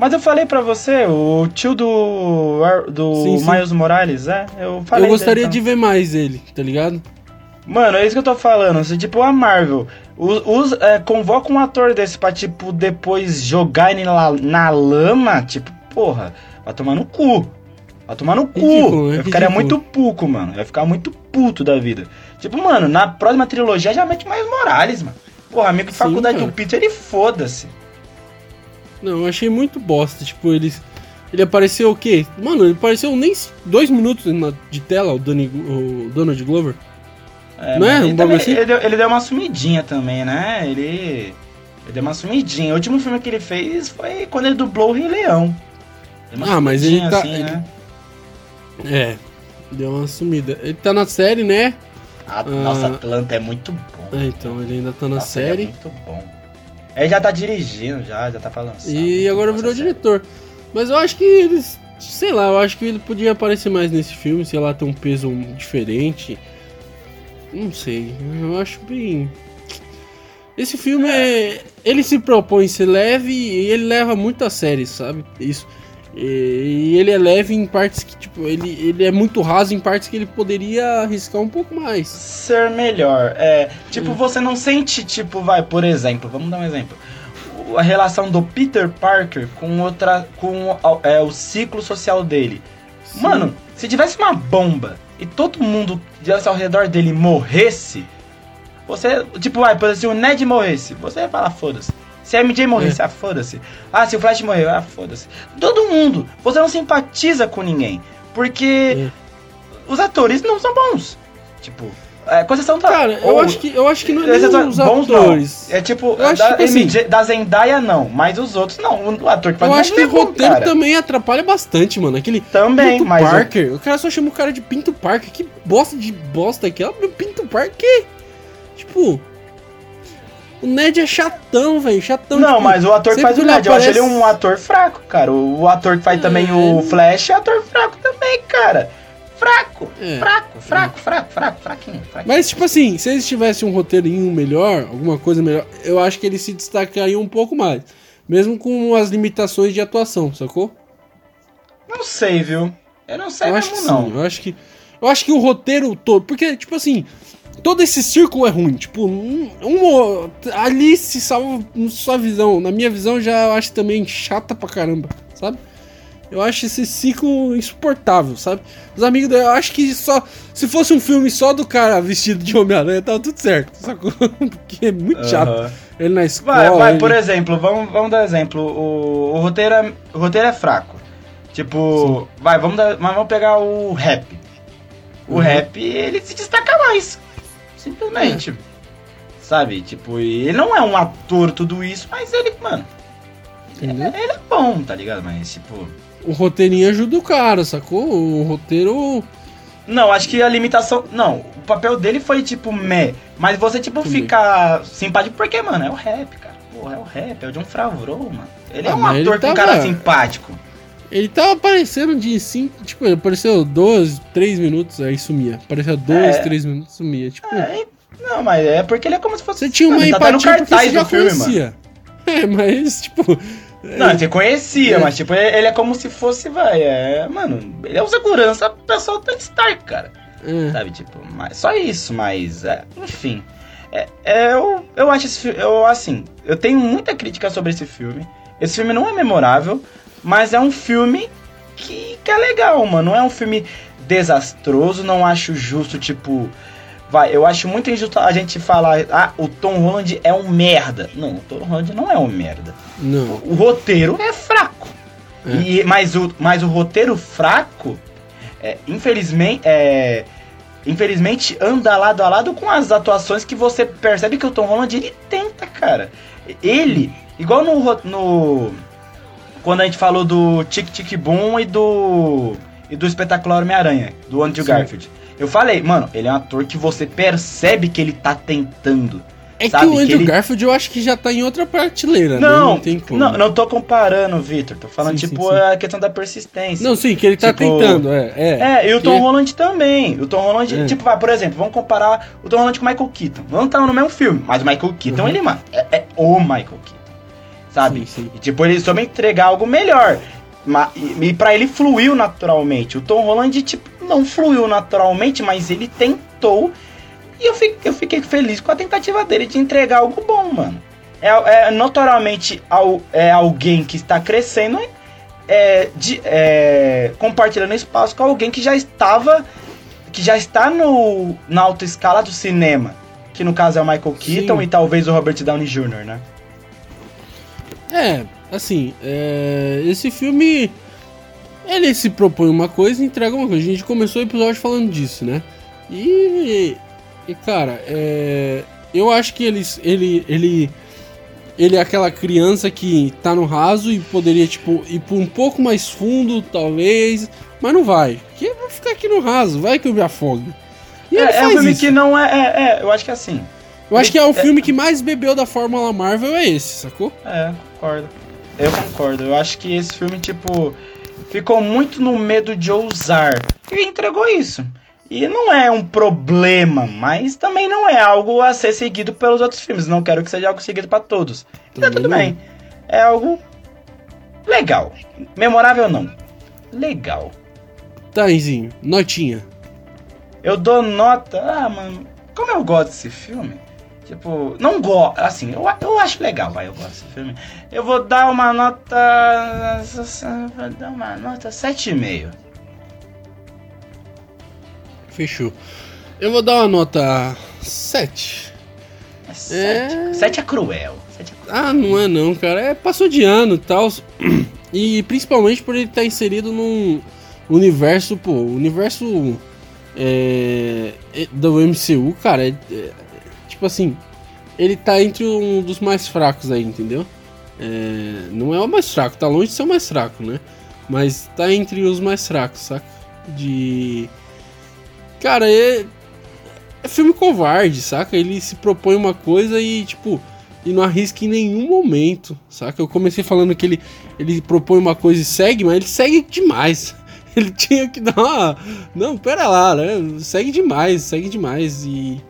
Mas eu falei pra você, o tio do, do sim, sim. Miles Morales, é? Eu falei. Eu gostaria dele, então. de ver mais ele, tá ligado? Mano, é isso que eu tô falando. Assim, tipo, a Marvel é, convoca um ator desse pra, tipo, depois jogar ele na, na lama, tipo, porra, vai tomar no cu. Vai tomar no cu. Ridículo, eu ficaria muito puco, mano. Vai ficar muito puto da vida. Tipo, mano, na próxima trilogia já mete mais Morales, mano. Porra, amigo de faculdade do Peter, ele foda-se. Não, eu achei muito bosta. Tipo, eles. Ele apareceu o quê? Mano, ele apareceu nem dois minutos de tela, o, Donny, o Donald Glover. É, não é? Um também, assim? ele, deu, ele deu uma sumidinha também, né? Ele. Ele deu uma sumidinha. O último filme que ele fez foi quando ele dublou o Rei Leão. Ah, mas ele tá. Assim, ele... Né? É, deu uma sumida. Ele tá na série, né? Ah, Nossa, Atlanta é muito bom. É, então, ele ainda tá na Nossa, série. É muito bom. Ele já tá dirigindo, já, já tá falando. E agora virou diretor. Mas eu acho que eles. Sei lá, eu acho que ele podia aparecer mais nesse filme, sei lá, ter um peso diferente. Não sei. Eu acho bem. Esse filme é. Ele se propõe ser leve e ele leva muito a sério, sabe? Isso. E, ele é leve em partes que, tipo, ele, ele é muito raso em partes que ele poderia arriscar um pouco mais. Ser melhor. É, tipo, você não sente, tipo, vai, por exemplo, vamos dar um exemplo. A relação do Peter Parker com outra. com é, o ciclo social dele. Sim. Mano, se tivesse uma bomba e todo mundo ao redor dele morresse, você. Tipo, vai, por exemplo, se o Ned morresse, você ia falar, foda-se. Se a MJ morresse, ah, foda-se. Ah, se o Flash morreu, ah, foda-se. Todo mundo. Você não simpatiza com ninguém. Porque os atores não são bons. Tipo, é, com exceção da. Cara, eu ou- acho que, eu acho que não é nem os bons não. atores. É tipo, Eu da, que, assim, MJ da Zendaya não, mas os outros não. O ator que faz Eu acho que o é roteiro cara. também atrapalha bastante, mano. Aquele Também, Pinto mas. Parker, o cara só chama o cara de Pinto Parker. Que bosta de bosta aquela. Pinto Parker. Tipo. O Ned é chatão, velho. Chatão. Não, tipo, mas o ator que faz o ele Ned, eu acho ele aparece- um ator fraco, cara. O, o ator que faz É, também o Flash é ator fraco também, cara. Fraco, É. fraco, fraco, fraco, fraco, fraquinho, fraquinho. Mas, tipo assim, se eles tivessem um roteirinho melhor, alguma coisa melhor, eu acho que eles se destacariam um pouco mais. Mesmo com as limitações de atuação, sacou? Não sei, viu? Eu não sei eu acho que mesmo, sim. não. Eu acho que. Eu acho que o roteiro todo. Porque, tipo assim, todo esse círculo é ruim. Tipo, um, um- ali se salva na sua visão. Na minha visão, já eu acho também chata pra caramba, sabe? Eu acho esse ciclo insuportável, sabe? Os amigos dele, eu acho que só. Se fosse um filme só do cara vestido de Homem-Aranha, tava tudo certo, sacou? [LAUGHS] Porque é muito chato. Aham. Ele na escola. Vai, vai, ele- por exemplo, vamos, vamos dar exemplo. O, o, roteiro é, o roteiro é fraco. Tipo, vai, vamos, dar, mas vamos pegar o rap. O Uhum. rap, ele se destaca mais. Simplesmente. Sabe? Tipo, ele não é um ator, tudo isso, mas ele, mano, Entendeu? ele é bom, tá ligado? Mas, tipo. O roteirinho ajuda o cara, sacou? O roteiro. Não, acho que a limitação. Não, o papel dele foi tipo meh. Mas você, tipo, Também. fica simpático porque, mano, é o rap, cara. Porra, é o rap, é o John Favreau, mano. Ele é Ah, um mas ele ator com tava- cara simpático. Ele tava aparecendo de 5. Tipo, apareceu 2, 3 minutos, aí sumia. Apareceu 2, É. 3 minutos, sumia. Tipo, É, não, mas é porque ele é como se fosse. você tinha uma Mano, ele tá empatia porque cartaz você já do filme, mano. conhecia. [LAUGHS] É, mas, tipo. Não, você conhecia, É. mas tipo, ele é como se fosse, vai, é. Mano, ele é o segurança pessoal do Tony Stark, cara. É. Sabe, tipo, mas só isso, mas. é, enfim. É, é, eu, eu acho esse filme. Eu, assim, eu tenho muita crítica sobre esse filme. Esse filme não é memorável, mas é um filme que, que é legal, mano. Não é um filme desastroso, não acho justo, tipo. Vai, eu acho muito injusto a gente falar, ah, o Tom Holland é um merda. Não, o Tom Holland não é um merda. Não. O roteiro é fraco. É. E, mas, o, mas o roteiro fraco, é, infelizmente, é, infelizmente, anda lado a lado com as atuações que você percebe que o Tom Holland ele tenta, cara. Ele, igual no, no quando a gente falou do Tic Tic Boom e do e do espetacular Homem-Aranha, do Andrew Sim. Garfield. Eu falei, mano, ele é um ator que você percebe que ele tá tentando. É Sabe, que o que Andrew ele- Garfield eu acho que já tá em outra prateleira, né? Não, Não tem como. não, não tô comparando, Vitor. Tô falando, Sim, tipo, sim, sim. a questão da persistência. Não, sim, que ele tá Tipo, tentando, é. É, É, e o Tom Que- Holland também. O Tom Holland, É. tipo, vai, por exemplo, vamos comparar o Tom Holland com o Michael Keaton. Não tá no mesmo filme, mas o Michael Keaton, Uhum. ele, mano, é, é o Michael Keaton. Sabe? Sim, sim. E, tipo, ele soube entregar algo melhor. Ma- E, pra ele fluiu naturalmente. O Tom Holland, tipo, não fluiu naturalmente, mas ele tentou. E eu fiquei, eu fiquei feliz com a tentativa dele de entregar algo bom, mano. É, é notoriamente al- é alguém que está crescendo é, de- é, compartilhando espaço com alguém que já estava. que já está no, na alta escala do cinema. Que no caso é o Michael Keaton Sim. e talvez o Robert Downey Jr., né? É, assim, é, esse filme. Ele se propõe uma coisa e entrega uma coisa. A gente começou o episódio falando disso, né? E. E, cara, é, eu acho que ele, ele, ele. Ele é aquela criança que tá no raso e poderia, tipo, ir por um pouco mais fundo, talvez. Mas não vai. Porque eu vou ficar aqui no raso, vai que eu me afogo. E é, é um filme isso. que não é, é, é, Eu acho que é assim. Eu acho que é o filme que mais bebeu da Fórmula Marvel é esse, sacou? É, concordo. Eu concordo. Eu acho que esse filme, tipo, ficou muito no medo de ousar. E entregou isso. E não é um problema, mas também não é algo a ser seguido pelos outros filmes. Não quero que seja algo seguido para todos. Então tudo bem. É algo legal. Memorável não. Legal. Taizinho, notinha. Eu dou nota. Ah, mano, como eu gosto desse filme. Tipo, não gosto. Assim, eu, eu acho legal, vai, eu gosto desse filme. Eu vou dar uma nota. Vou dar uma nota 7,5. Fechou. Eu vou dar uma nota 7. É 7. É... 7 é cruel. 7 é cruel. Ah, não é não, cara. É passou de ano e tal. [CLEARS THROAT] E principalmente por ele estar inserido num universo, pô, universo é, é do MCU, cara, é, é, tipo assim, ele tá entre um dos mais fracos aí, entendeu? É, não é o mais fraco, tá longe de ser o mais fraco, né? Mas tá entre os mais fracos, saca? De. Cara, é. É filme covarde, saca? Ele se propõe uma coisa e, tipo, e não arrisca em nenhum momento, saca? Eu comecei falando que ele, ele propõe uma coisa e segue, mas ele segue demais. [LAUGHS] Ele tinha que dar uma. Não, pera lá, né? Segue demais, segue demais. E.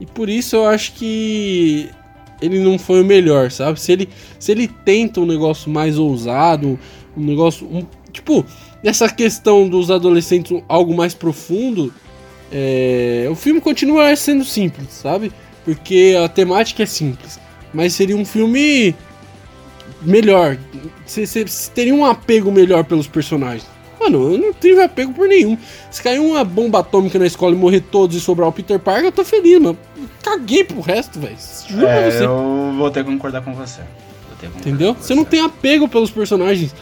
E por isso eu acho que ele não foi o melhor, sabe? Se ele, se ele tenta um negócio mais ousado, um negócio. Um, tipo, nessa questão dos adolescentes, algo mais profundo, é, o filme continua sendo simples, sabe? Porque a temática é simples. Mas seria um filme melhor. Você teria um apego melhor pelos personagens. Mano, eu não tive apego por nenhum. Se cair uma bomba atômica na escola e morrer todos e sobrar o Peter Parker, eu tô feliz, mano. Caguei pro resto, velho. Juro é, pra você. Eu vou ter que concordar com você. Concordar Entendeu? Com você. você não tem apego pelos personagens.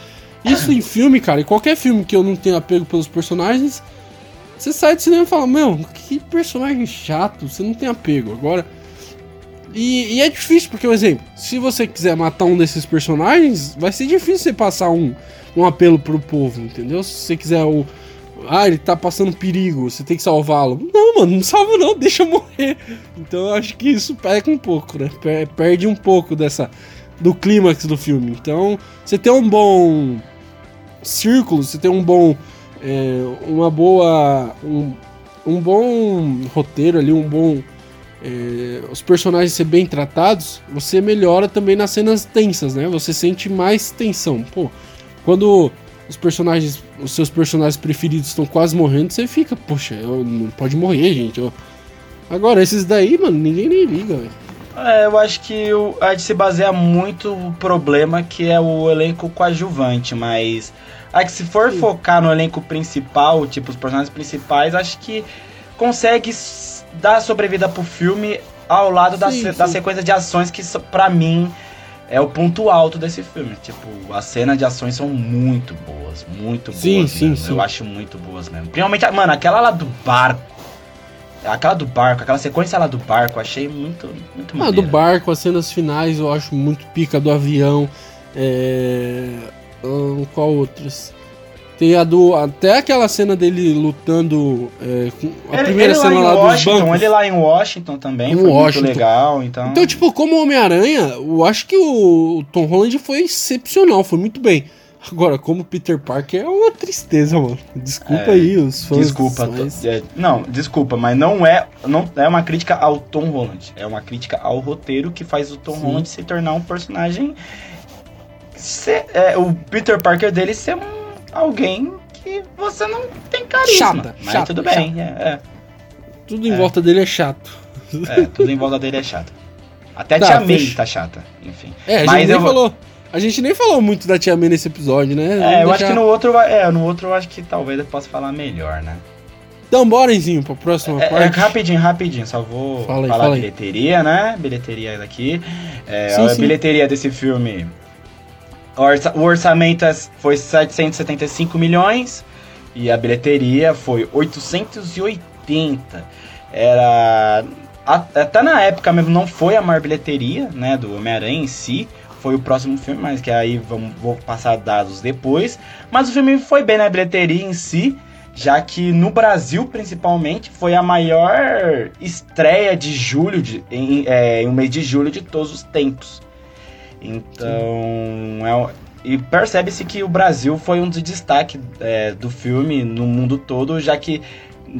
Isso em filme, cara, em qualquer filme que eu não tenha apego pelos personagens, você sai do cinema e fala, meu, que personagem chato, você não tem apego. Agora. E, e é difícil, porque, por exemplo, se você quiser matar um desses personagens, vai ser difícil você passar um um apelo pro povo, entendeu? Se você quiser o. Ah, ele tá passando perigo, você tem que salvá-lo. Não, mano, não salvo não, [LAUGHS] deixa eu morrer. Então eu acho que isso perde um pouco, né? Perde um pouco dessa. do clímax do filme. Então, você tem um bom círculo, você tem um bom. É, uma boa. Um, um bom roteiro ali, um bom. É, os personagens ser bem tratados, você melhora também nas cenas tensas, né? Você sente mais tensão. Pô, quando os personagens, os seus personagens preferidos estão quase morrendo, você fica, poxa, eu, não pode morrer, gente. Eu... Agora, esses daí, mano, ninguém nem liga, velho. É, eu acho que o, a gente se baseia muito no problema que é o elenco coadjuvante, mas acho que se for Sim. focar no elenco principal, tipo os personagens principais, acho que consegue dar sobrevida pro filme ao lado da, sim, da sequência de ações que, para mim, é o ponto alto desse filme. Tipo, as cenas de ações são muito boas, muito boas. Sim, sim, mesmo. sim. Eu acho muito boas mesmo. Principalmente, mano, aquela lá do barco. Aquela do barco, aquela sequência lá do barco, achei muito, muito Ah, do barco, as cenas finais eu acho muito pica do avião. É... qual outras? Tem a do. Até aquela cena dele lutando. É, a ele, primeira ele cena lá, lá dos bancos. Ele lá em Washington também, em foi Washington. muito legal. Então, então tipo, como Homem-Aranha, eu acho que o Tom Holland foi excepcional, foi muito bem. Agora, como Peter Parker é uma tristeza, mano. Desculpa é, aí os fãs. Desculpa. Mas... É, não, desculpa, mas não é, não é uma crítica ao Tom Holland. É uma crítica ao roteiro que faz o Tom Sim. Holland se tornar um personagem. Ser, é, o Peter Parker dele ser um alguém que você não tem carisma. Chata, mas chata, tudo bem. É, é. Tudo em é. volta dele é chato. É, tudo em volta dele é chato. Até a tá, Tia May tá chata, enfim. É, a gente nem falou. A gente nem falou muito da Tia May nesse episódio, né? É, Vamos eu deixar... acho que no outro, é, no outro eu acho que talvez eu possa falar melhor, né? Então, bora, Enzinho, pra próxima é, é parte. É, rapidinho, rapidinho, só vou fala aí, falar bilheteria, né? Bilheteria daqui. É, sim, a sim. bilheteria desse filme o orçamento é, foi 775 milhões e a bilheteria foi 880. Era até na época mesmo não foi a maior bilheteria, né, do Homem-Aranha em si, foi o próximo filme, mas que aí vamos, vou passar dados depois. Mas o filme foi bem na bilheteria em si, já que no Brasil principalmente foi a maior estreia de julho, de, em, é, em um mês de julho de todos os tempos. Então, é, e percebe-se que o Brasil foi um dos destaques é, do filme no mundo todo, já que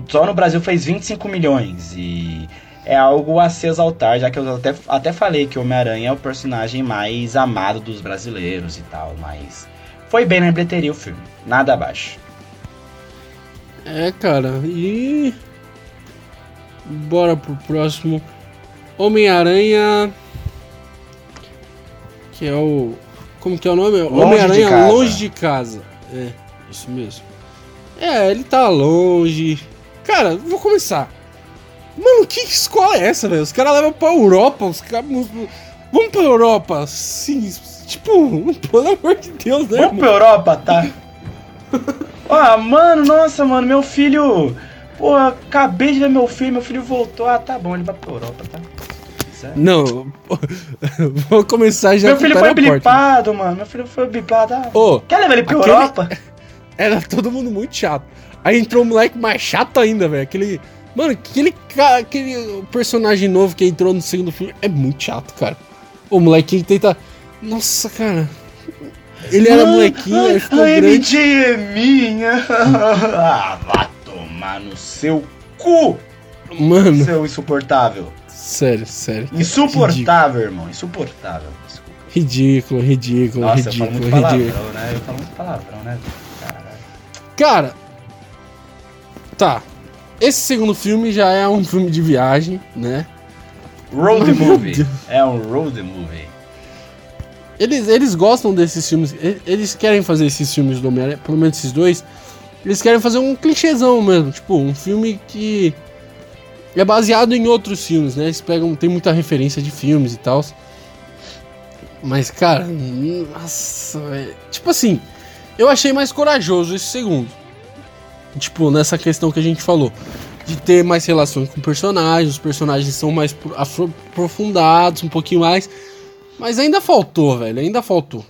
só no Brasil fez 25 milhões e é algo a se exaltar, já que eu até, até falei que Homem-Aranha é o personagem mais amado dos brasileiros e tal, mas foi bem na bilheteria o filme, nada abaixo. É, cara, e. Bora pro próximo. Homem-Aranha. Que é o. Como que é o nome? Homem-Aranha Longe de Casa. É, isso mesmo. É, ele tá longe. Cara, vou começar. Mano, que escola é essa, velho? Os caras levam pra Europa, os caras. Vamos pra Europa, sim. Tipo, [LAUGHS] pelo amor de Deus, né? Vamos pra Europa, tá? [LAUGHS] ah, mano, nossa, mano, meu filho. Pô, acabei de ver meu filho, meu filho voltou. Ah, tá bom, ele vai pra Europa, tá? Não, vou começar já Meu filho foi blipado, mano. Meu filho foi blipado. Ah, oh, quer levar ele pra aquele... Europa? [LAUGHS] Era todo mundo muito chato. Aí entrou um moleque mais chato ainda, velho. Aquele. Mano, aquele, aquele personagem novo que entrou no segundo filme é muito chato, cara. O molequinho tenta. Nossa, cara. Ele era ah, molequinho, ele ficou a grande. MJ é minha. [LAUGHS] ah, vá tomar no seu cu. Mano. Seu insuportável. Sério, sério. Insuportável, ridículo. irmão. Insuportável. Desculpa. Ridículo, ridículo, Nossa, ridículo, eu falo muito ridículo. Palavrão, né? Eu falo muito palavrão, né? Caralho. Cara. Tá. Esse segundo filme já é um filme de viagem, né? Road movie. É um road movie. Eles, eles gostam desses filmes. Eles querem fazer esses filmes do Homem-Aranha, pelo menos esses dois. Eles querem fazer um clichêzão mesmo. Tipo, um filme que é baseado em outros filmes, né? Eles pegam. Tem muita referência de filmes e tal. Mas, cara, nossa. Tipo assim, eu achei mais corajoso esse segundo. Tipo, nessa questão que a gente falou. De ter mais relações com personagens, os personagens são mais aprofundados, um pouquinho mais. Mas ainda faltou, velho, ainda faltou.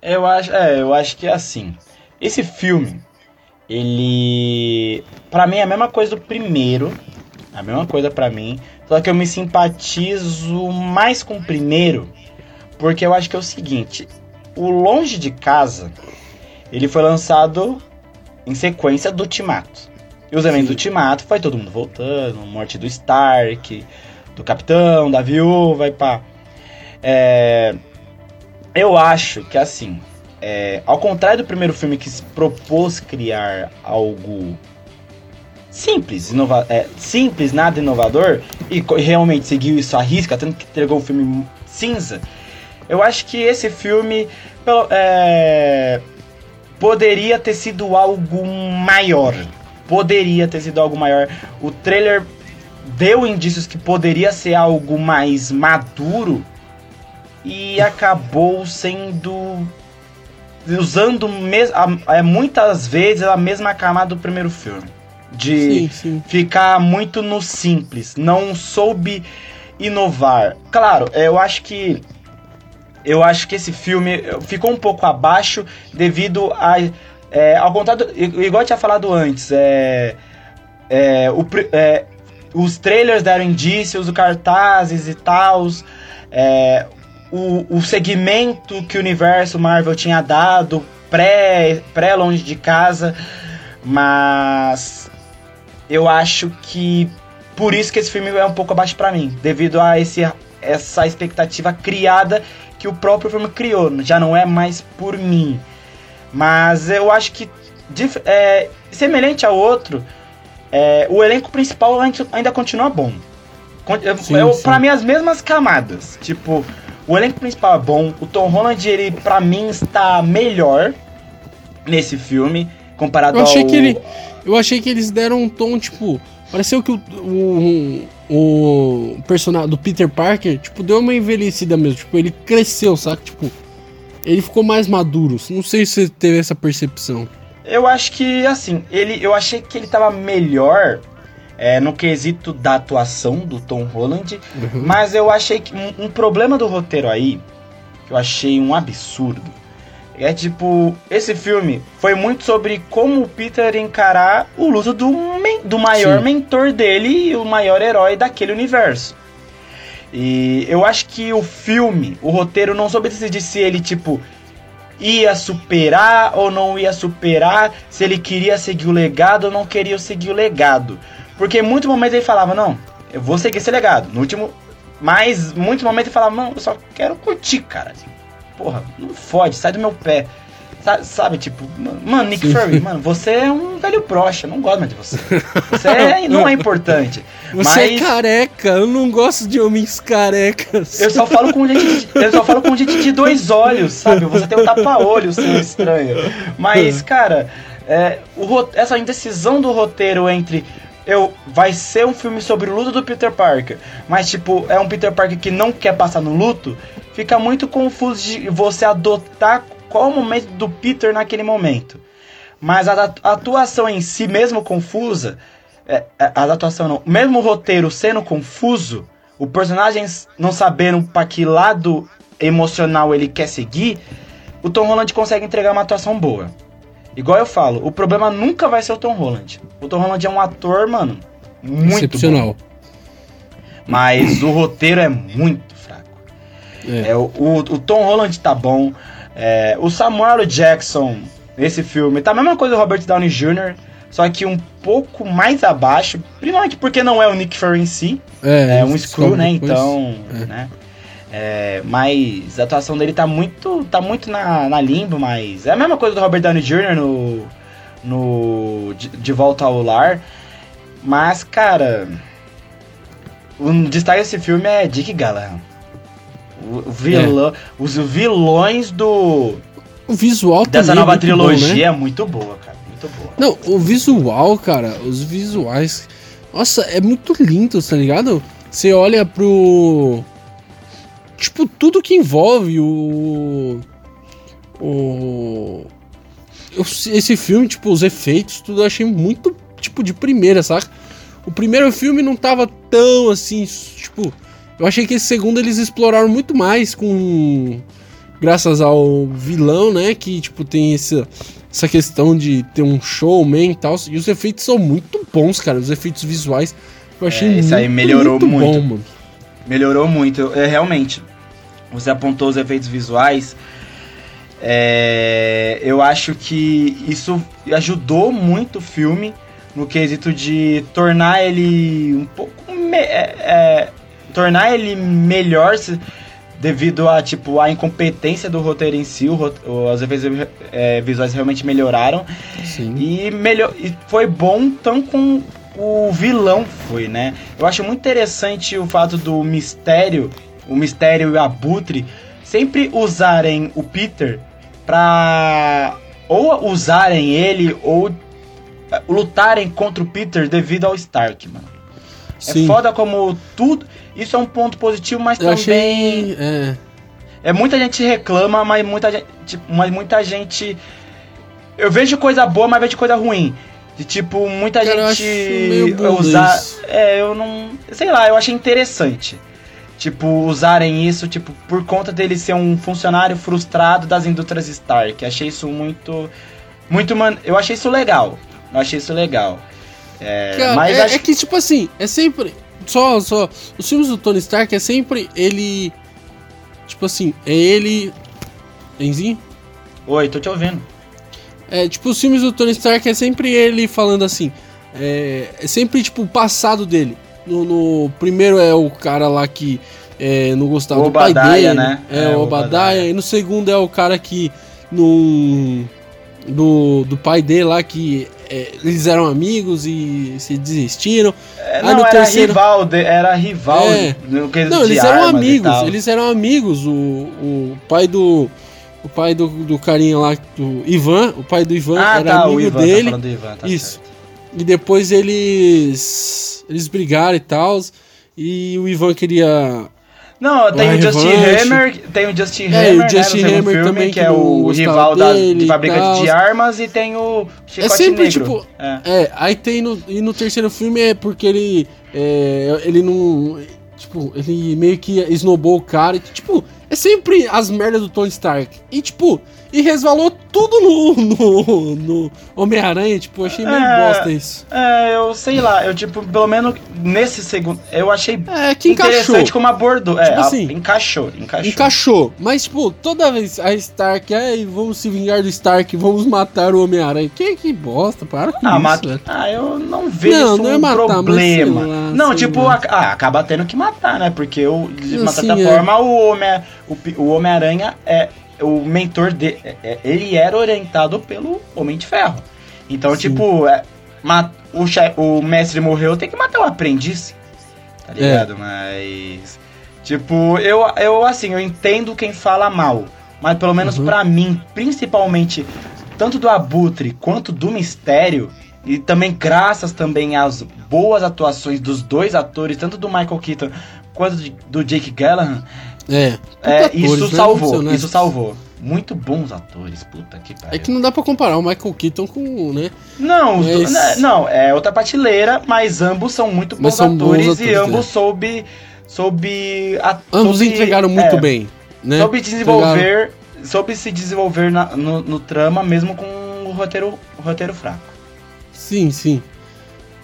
Eu acho, é, eu acho que é assim. Esse filme, ele. para mim é a mesma coisa do primeiro. A mesma coisa para mim. Só que eu me simpatizo mais com o primeiro. Porque eu acho que é o seguinte: o Longe de Casa, ele foi lançado em sequência do Ultimato. E os eventos do Ultimato foi todo mundo voltando, morte do Stark, do Capitão, da Viúva e pá. É, eu acho que assim, é, ao contrário do primeiro filme que se propôs criar algo simples, inova é, simples, nada inovador, e realmente seguiu isso à risca, tanto que entregou um filme cinza, eu acho que esse filme é, poderia ter sido algo maior. Poderia ter sido algo maior. O trailer deu indícios que poderia ser algo mais maduro e acabou sendo usando a, muitas vezes a mesma camada do primeiro filme de sim, sim. ficar muito no simples não soube inovar claro eu acho que eu acho que esse filme ficou um pouco abaixo devido a é, ao contrário igual eu tinha falado antes é, é, o, é, os trailers deram indícios, os cartazes e tal, é, o, o segmento que o universo Marvel tinha dado pré, pré longe de casa, mas eu acho que por isso que esse filme é um pouco abaixo para mim, devido a esse, essa expectativa criada que o próprio filme criou, já não é mais por mim. Mas eu acho que é, semelhante ao outro, é, o elenco principal ainda continua bom. Sim, é, sim. Pra mim, as mesmas camadas. Tipo, o elenco principal é bom. O Tom Holland, ele, pra mim, está melhor nesse filme comparado eu achei ao... Que ele, eu achei que eles deram um tom, tipo... Pareceu que o, o, o personagem do Peter Parker, tipo, deu uma envelhecida mesmo. Tipo, ele cresceu, sabe? Tipo, ele ficou mais maduro. Não sei se você teve essa percepção. Eu acho que, assim, ele, eu achei que ele tava melhor é, no quesito da atuação do Tom Holland, uhum. mas eu achei que um, um, problema do roteiro aí, que eu achei um absurdo, é tipo, esse filme foi muito sobre como o Peter encarar o luto do, do maior Sim. mentor dele e o maior herói daquele universo. E eu acho que o filme, o roteiro, não soube decidir se ele, tipo, ia superar ou não ia superar, se ele queria seguir o legado ou não queria seguir o legado. Porque em muitos momentos ele falava, não, eu vou seguir esse legado. No último. Mas muitos momentos ele falava, não, eu só quero curtir, cara. Porra, não fode, sai do meu pé. Sabe, sabe, tipo, mano, Nick Fury, mano, você é um velho broxa, não gosto mais de você. Você é, [LAUGHS] não é importante. Você é mas... é careca, eu não gosto de homens carecas. Eu só falo com gente de, eu só falo com gente de dois olhos, sabe? Você tem um tapa-olho, seu [LAUGHS] estranho. Mas, cara, é, o, essa indecisão do roteiro entre eu vai ser um filme sobre o luto do Peter Parker, mas tipo, é um Peter Parker que não quer passar no luto, fica muito confuso de você adotar qual o momento do Peter naquele momento. Mas a atuação em si, mesmo confusa, é, é, a atuação não, mesmo o roteiro sendo confuso, o personagem não sabendo para que lado emocional ele quer seguir, o Tom Holland consegue entregar uma atuação boa. Igual eu falo, o problema nunca vai ser o Tom Holland. O Tom Holland é um ator, mano, muito excepcional. Bom. Mas o roteiro é muito fraco. É. É, o, o, o Tom Holland tá bom, é, o Samuel Jackson, nesse filme, tá a mesma coisa do Robert Downey Jr., só que um pouco mais abaixo, principalmente porque não é o Nick Fury em si, é, é um Screw, né? Então, é. né? É, mas a atuação dele tá muito, tá muito na, na limbo, mas é a mesma coisa do Robert Downey Jr. no, no de, de Volta ao Lar. Mas, cara, o destaque desse filme é Dick Gallagher. O vilão, é. Os vilões do. O visual dessa nova é trilogia bom, né? é muito boa, cara. Muito boa. Não, o visual, cara, os visuais. Nossa, é muito lindo, tá ligado? Você olha pro. Tipo, tudo que envolve o. O. Esse filme, tipo, os efeitos, tudo eu achei muito, tipo, de primeira, saca? O primeiro filme não tava tão assim, tipo eu achei que esse segundo eles exploraram muito mais com. Graças ao vilão, né? Que, tipo, tem essa, essa questão de ter um showman e tal. E os efeitos são muito bons, cara. Os efeitos visuais. Eu achei é, isso muito, aí melhorou muito. muito. Bom, mano. Melhorou muito. É, realmente. Você apontou os efeitos visuais. É, eu acho que isso ajudou muito o filme no quesito de tornar ele um pouco. É, é, tornar ele melhor se, devido a tipo a incompetência do roteiro em si, os efeitos é, visuais realmente melhoraram. Sim. E melhor e foi bom tão com o vilão foi, né? Eu acho muito interessante o fato do mistério, o mistério e o abutre sempre usarem o Peter pra ou usarem ele ou é, lutarem contra o Peter devido ao Stark, mano. É Sim. É foda como tudo. Isso é um ponto positivo, mas Eu também. Achei, é. é. muita gente reclama, mas muita gente. Tipo, mas muita gente. Eu vejo coisa boa, mas vejo coisa ruim. De tipo, muita Cara, gente usar. Isso. É, eu não. Sei lá, eu achei interessante. Tipo, usarem isso, tipo, por conta dele ser um funcionário frustrado das indústrias Stark. Achei isso muito. Muito, man... Eu achei isso legal. Eu achei isso legal. É, Cara, mas é, acho... é que, tipo assim, é sempre. Só, só. Os filmes do Tony Stark é sempre ele. Tipo assim, é ele. Enzinho? Oi, tô te ouvindo. É, tipo, os filmes do Tony Stark é sempre ele falando assim. É, é sempre, tipo, o passado dele. No, no, primeiro é o cara lá que é, não gostava o do pai dele. Né? É, é o Obadiah. E no segundo é o cara que. No, do, do pai dele lá que é, eles eram amigos e se desistiram. É, não, era terceiro... rival, de, era rival. É. No não, eles eram amigos, eles eram amigos. O, o pai do o pai do, do carinha lá, do Ivan, o pai do Ivan ah, era tá, amigo Ivan, tá dele. Tá Ivan, tá Isso. Certo. E depois eles eles brigaram e tal. E o Ivan queria não, tem o Justin Hammer, tem o Justin é, Hammer, o Justin né, Hammer filme, também, que, que é o rival da, de fabricante de armas, e tem o Chicote é sempre, Negro. Tipo, é. é. aí tem no, e no terceiro filme é porque ele, é, ele não, tipo, ele meio que esnobou o cara, tipo, é sempre as merdas do Tony Stark. E, tipo, e resvalou tudo no, no, no Homem-Aranha, tipo, eu achei meio É, bosta isso. É, eu sei lá, eu tipo, pelo menos nesse segundo, eu achei É, que encaixou. interessante como abordou. É, Tipo a- assim, encaixou, encaixou. Encaixou. Mas, tipo, toda vez a Stark, ai, vamos se vingar do Stark, vamos matar o Homem-Aranha. Que, que bosta, para com Ah, isso, mata... ah, eu não vejo Não, isso não é um matar, problema. lá, não, tipo, lá. a- ah, acaba tendo que matar, né? Porque o, de Assim, certa é. forma o Homem, o, o Homem-Aranha é o mentor de, é- é- ele era orientado pelo Homem de Ferro. Então, Sim. tipo, é, o, o mestre morreu, tem que matar o aprendiz. Tá É. ligado? Mas tipo, eu eu assim, eu entendo quem fala mal, mas pelo menos Uhum. pra mim, principalmente tanto do Abutre quanto do Mistério, e também graças também às boas atuações dos dois atores, tanto do Michael Keaton quanto de- do Jake Gallagher, É. é, atores, isso né? Salvou, isso salvou. Muito bons atores, puta que pariu. É que não dá pra comparar o Michael Keaton com, né? Não, do- Mas- né, não, é outra prateleira, mas ambos são muito bons são bons atores, atores, e ambos é. soube soube a- Ambos soube- entregaram muito é, bem, né? Soube desenvolver, soube se desenvolver na- no, no trama mesmo com o roteiro, o roteiro fraco. Sim, sim.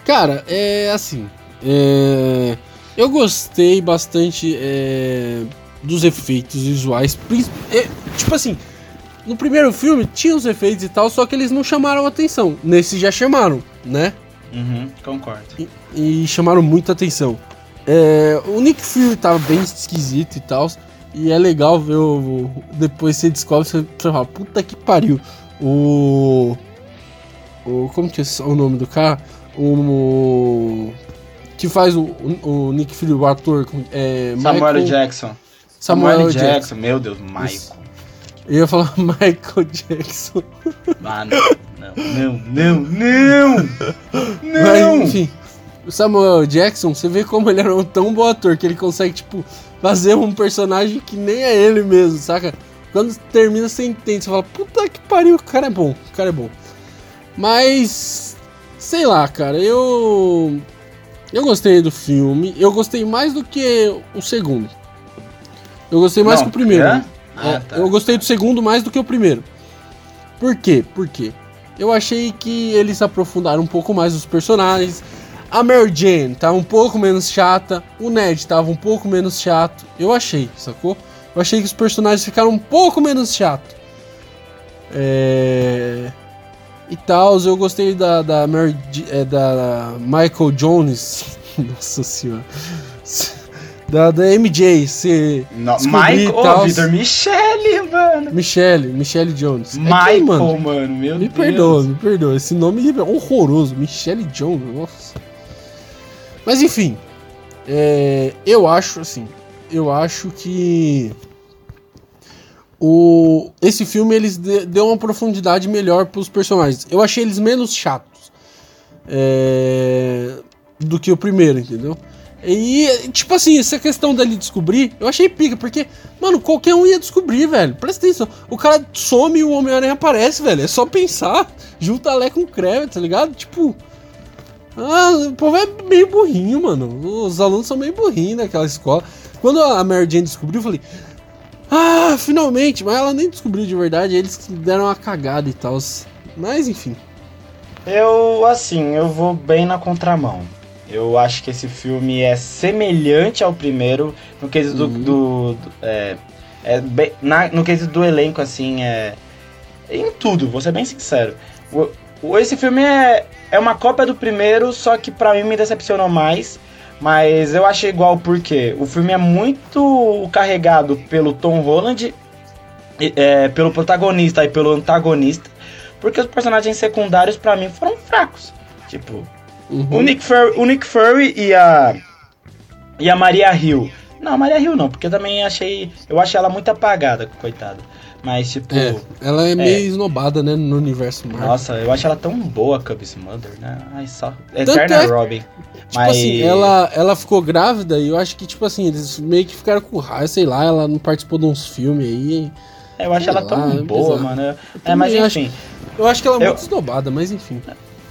Cara, é assim. é, Eu gostei bastante é, dos efeitos visuais. é, Tipo assim, no primeiro filme tinha os efeitos e tal, só que eles não chamaram atenção. Nesse já chamaram, né? Uhum, concordo. e chamaram muita atenção. É, o Nick Fury tava bem esquisito e tal. E é legal ver o. Depois você descobre, você você fala, puta que pariu. O. O. Como que é o nome do cara? O. que faz o, o, o Nick Fury, o ator. É, Samuel Michael- Jackson. Samuel Jackson. Meu Deus, Michael. Eu ia falar [LAUGHS] Michael Jackson. Mano, não, não, não, não! Mas, Não! enfim, o Samuel Jackson, você vê como ele era um tão bom ator que ele consegue, tipo, fazer um personagem que nem é ele mesmo, saca? Quando termina, você entende, você fala, puta que pariu, o cara é bom, o cara é bom. Mas, sei lá, cara, eu. Eu gostei do filme, eu gostei mais do que o segundo. Eu gostei mais Não, que o primeiro. é? Ah, tá. Eu gostei do segundo mais do que o primeiro. Por quê? Por quê? Eu achei que eles aprofundaram um pouco mais os personagens. A Mary Jane tava um pouco menos chata. O Ned tava um pouco menos chato. Eu achei, sacou? Eu achei que os personagens ficaram um pouco menos chato. É... E tal, eu gostei da, da, Mary, é, da Michael Jones. [LAUGHS] Nossa senhora. Da, da MJ descobrir Michael, e ô, tal. Vitor Michele, mano. Michelle, Michelle Jones. É que, Michael, mano, mano, meu me Deus. perdoa, me perdoa. Esse nome é horroroso. Michelle Jones, nossa. Mas enfim, é, eu acho assim, eu acho que o esse filme eles de- deu uma profundidade melhor pros personagens. Eu achei eles menos chatos é, do que o primeiro, entendeu? E, tipo assim, essa questão dele descobrir, eu achei pica, porque, mano, qualquer um ia descobrir, velho. Presta atenção. O cara some e o Homem-Aranha aparece, velho. É só pensar. [LAUGHS] Junta Lé com Creve, tá ligado? Tipo. Ah, o povo é meio burrinho, mano. Os alunos são meio burrinhos naquela escola. Quando a Mary Jane descobriu, eu falei. Ah, finalmente! Mas ela nem descobriu de verdade, eles deram uma cagada e tal. Mas enfim. Eu, assim, eu vou bem na contramão. Eu acho que esse filme é semelhante ao primeiro no quesito do. Uhum. do- do- é, é na- no quesito do elenco, assim, é. Em tudo, vou ser bem sincero. O, o- esse filme é, é uma cópia do primeiro, só que pra mim me decepcionou mais. Mas eu achei igual porque o filme é muito carregado pelo Tom Holland, é, pelo protagonista e pelo antagonista, porque os personagens secundários pra mim foram fracos. Tipo, Uhum. o Nick Fury, o Nick Fury e a e a Maria Hill. Não, a Maria Hill não, porque eu também achei, eu achei ela muito apagada, coitada. Mas tipo, É, ela é meio esnobada, né, no universo Marvel. nossa, eu acho ela tão boa, Cubs Mother, né? Ai, só Eterna é- Robin. Tipo Mas assim, ela, ela ficou grávida e eu acho que, tipo assim, eles meio que ficaram com raiva, sei lá, ela não participou de uns filmes aí. eu acho ela tão lá, é boa, mano. É, também mas acho- enfim, Eu acho que ela é Eu- muito esnobada, mas enfim.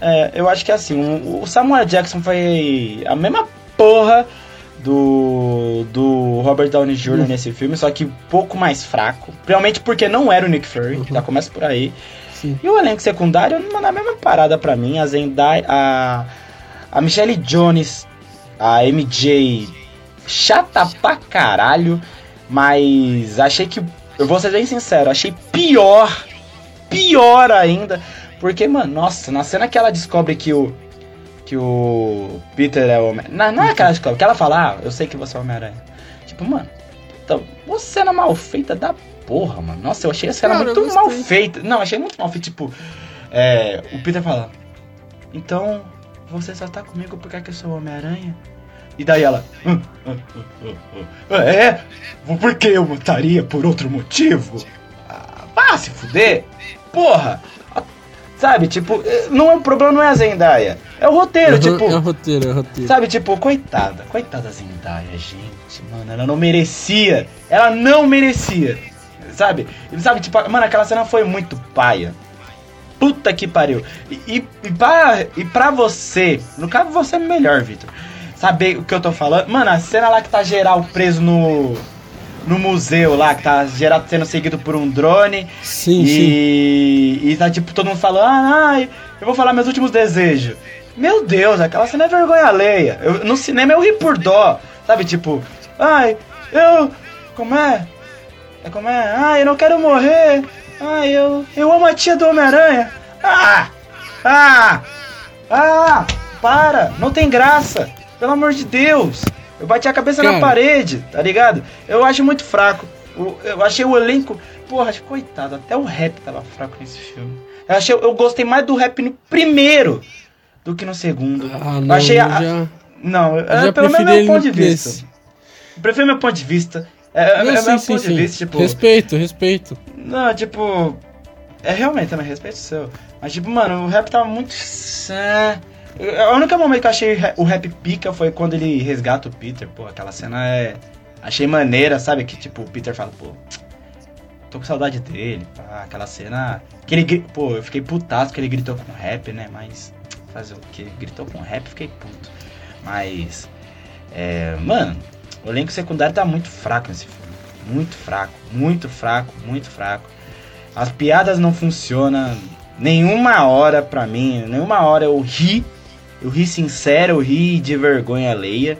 É, eu acho que assim, o Samuel Jackson foi a mesma porra do, do Robert Downey Jr. Hum. nesse filme, só que um pouco mais fraco. Realmente porque não era o Nick Fury, Uhum. já começa por aí. Sim. E o elenco secundário, na mesma parada pra mim, a Zendaya, a, a Michelle Jones, a MJ, chata pra caralho, mas achei que, eu vou ser bem sincero, achei pior, pior ainda, porque, mano, nossa, na cena que ela descobre que o, que o Peter é o Homem... Não, não é que ela descobre, que ela fala, ah, eu sei que você é o Homem-Aranha. Tipo, mano, então, uma cena mal feita da porra, mano. Nossa, eu achei a cena Cara, muito mal feita. Não, achei muito mal feita. Tipo, é, o Peter fala: Então, você só tá comigo porque é que eu sou o Homem-Aranha? E daí ela: "Hum, hum, hum, hum, hum. É? Por que eu mataria por outro motivo? Ah, vá se fuder! Porra! Sabe, tipo, eh, não é o problema não é a Zendaya. É o roteiro, Uhum, tipo. É o roteiro, é o roteiro. Sabe, tipo, coitada, coitada da Zendaya, gente, mano, ela não merecia, ela não merecia, sabe? Sabe, tipo, mano, aquela cena foi muito paia. Puta que pariu. E, e, e, pra, e pra você, no caso você é melhor, Victor, saber o que eu tô falando. Mano, a cena lá que tá geral preso no, no museu lá, que tá geral sendo seguido por um drone. Sim, sim. E, e tá tipo todo mundo falando, ah, ai, eu vou falar meus últimos desejos. Meu Deus, aquela cena é vergonha alheia. Eu, no cinema eu ri por dó, sabe? Tipo, ai, eu. Como é? É como é? Ai, eu não quero morrer. Ai, eu. Eu amo a tia do Homem-Aranha. Ah! Ah! Ah! Para! Não tem graça! Pelo amor de Deus! Eu bati a cabeça na parede, tá ligado? Eu acho muito fraco. Eu achei o elenco. Porra, coitado, até o rap tava fraco nesse filme. Eu, achei, eu gostei mais do rap no primeiro do que no segundo. Ah, eu não, achei eu a- já, Não, eu é pelo menos preferi meu ponto de vista. Eu prefiro meu ponto de vista. É, é, Não, é sim, meu sim, ponto sim. de vista, tipo. Respeito, respeito. Não, tipo. É realmente também respeito seu. Mas, tipo, mano, o rap tava muito. A única momento que eu achei o rap pica foi quando ele resgata o Peter. Pô, aquela cena é. Achei maneira, sabe? Que tipo, o Peter fala, pô. Tô com saudade dele. Pá, aquela cena. Que ele. Pô, eu fiquei putaço que ele gritou com rap, né? Mas. Fazer o quê? Gritou com rap, fiquei puto. Mas. É. Mano, o elenco secundário tá muito fraco nesse filme. Muito fraco, muito fraco, muito fraco. As piadas não funcionam nenhuma hora pra mim, nenhuma hora eu ri. Eu ri sincero, eu ri de vergonha alheia.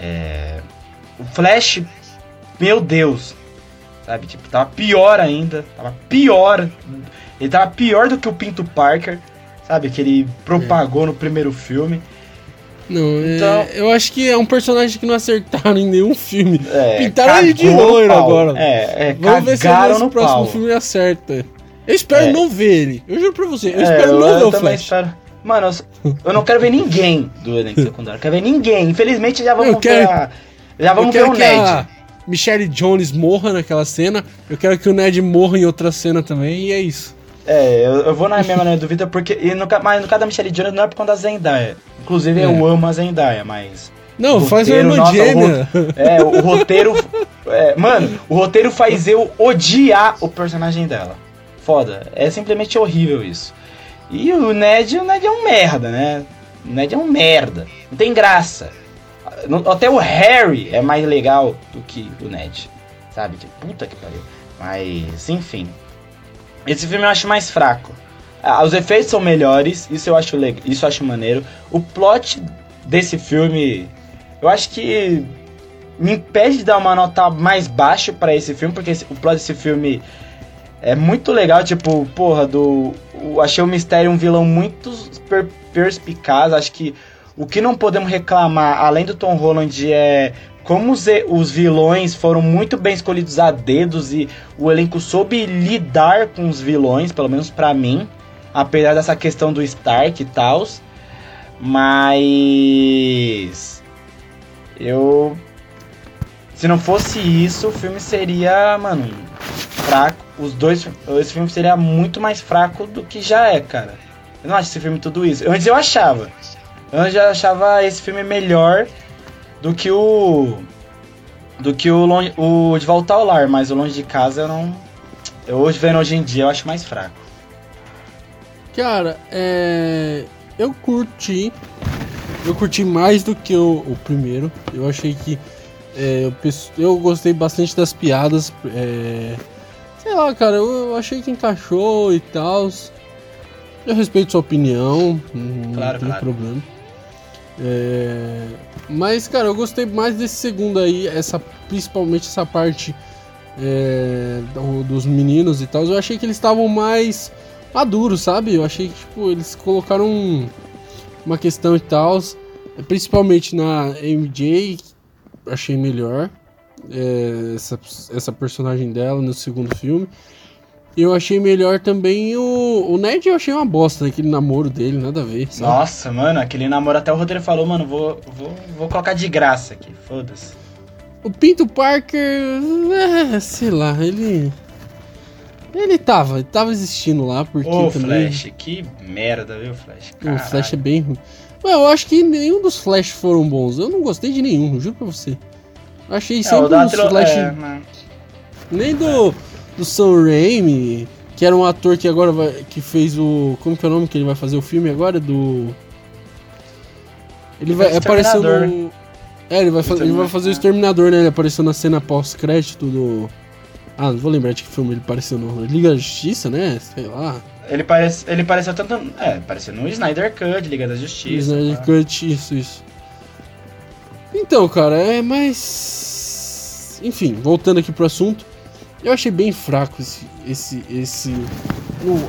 É, O Flash, meu Deus, sabe? Tipo, tava pior ainda, tava pior. Ele tava pior do que o Pinto Parker, sabe? Que ele propagou no primeiro filme. Não, é- Então- eu acho que é um personagem que não acertaram em nenhum filme. É, Pintaram ele de loiro agora. É, é Vamos ver se nesse no próximo pau. filme acerta. Eu espero É. não ver ele. Eu juro pra você, eu É, espero não ver o Flash. espero. Mano, eu, eu não quero ver ninguém do elenco [LAUGHS] secundário. Eu quero ver ninguém. Infelizmente já vamos Eu quero- ver. a- já vamos eu ver quero o que Ned. a Michelle Jones morra naquela cena. Eu quero que o Ned morra em outra cena também. E é isso. É, eu, eu vou na mesma do Victor porque. E no, mas no caso da Michelle Jones não é por conta da Zendaya. Inclusive É. eu amo a Zendaya, mas. Não, O faz uma roteiro, irmã nossa, o gêmea. É, o [LAUGHS] roteiro. é, mano, o roteiro faz eu odiar o personagem dela. Foda. É simplesmente horrível isso. E o Ned, o Ned é um merda, né? O Ned é um merda. Não tem graça. Até o Harry é mais legal do que o Ned. Sabe? Tipo, puta que pariu. Mas, enfim. Esse filme eu acho mais fraco. Ah, os efeitos são melhores, isso eu acho legal, isso eu acho maneiro. O plot desse filme, eu acho que me impede de dar uma nota mais baixa pra esse filme, porque esse- o plot desse filme é muito legal, tipo, porra, do o- achei o mistério um vilão muito per- perspicaz, acho que o que não podemos reclamar, além do Tom Holland, é como os, os vilões foram muito bem escolhidos a dedos e o elenco soube lidar com os vilões, pelo menos pra mim, apesar dessa questão do Stark e tal. Mas eu se não fosse isso, o filme seria, mano, fraco. Os dois, esse filme seria muito mais fraco do que já é, cara. Eu não acho esse filme tudo isso. Antes eu achava. Antes eu achava esse filme melhor do que o do que o, longe, o De Volta ao Lar, mas o Longe de Casa eu não eu hoje vendo hoje em dia eu acho mais fraco. Cara, é. Eu curti. eu curti mais do que o, o primeiro. Eu achei que. É, eu, eu, gostei bastante das piadas. É, sei lá, cara, eu, achei que encaixou e tal. Eu respeito sua opinião, não claro, tem claro. problema. É, mas, cara, eu gostei mais desse segundo aí, essa, principalmente essa parte é, dos meninos e tal. Eu achei que eles estavam mais maduros, sabe? Eu achei que, tipo, eles colocaram uma questão e tal. Principalmente na MJ, achei melhor é, essa, essa personagem dela no segundo filme. Eu achei melhor também o. O Ned eu achei uma bosta, aquele namoro dele, nada a ver. Sabe? Nossa, mano, aquele namoro até o roteiro falou, mano, vou, vou, vou colocar de graça aqui, foda-se. O Pinto Parker. É, sei lá, ele. Ele tava, ele tava existindo lá, porque. Ô, também... Flash, que merda, viu, Flash? Caralho. O Flash é bem ruim. Mas eu acho que nenhum dos Flash foram bons. Eu não gostei de nenhum, juro pra você. Eu achei é, sempre é, uns Flash. É, Nem do, do Sam Raimi, que era um ator que agora vai. que fez o. Como que é o nome que ele vai fazer o filme agora? Do. Ele vai aparecer no. É, ele vai, ele vai fazer o Exterminador, né? Ele apareceu na cena pós-crédito do. Ah, não vou lembrar de que filme ele apareceu no Liga da Justiça, né? Sei lá. Ele, parece, ele pareceu tanto. É, pareceu no Snyder Cut, Liga da Justiça. Snyder tá? Cut, isso, isso. Então, cara, é mais. Enfim, voltando aqui pro assunto. Eu achei bem fraco esse. esse. esse.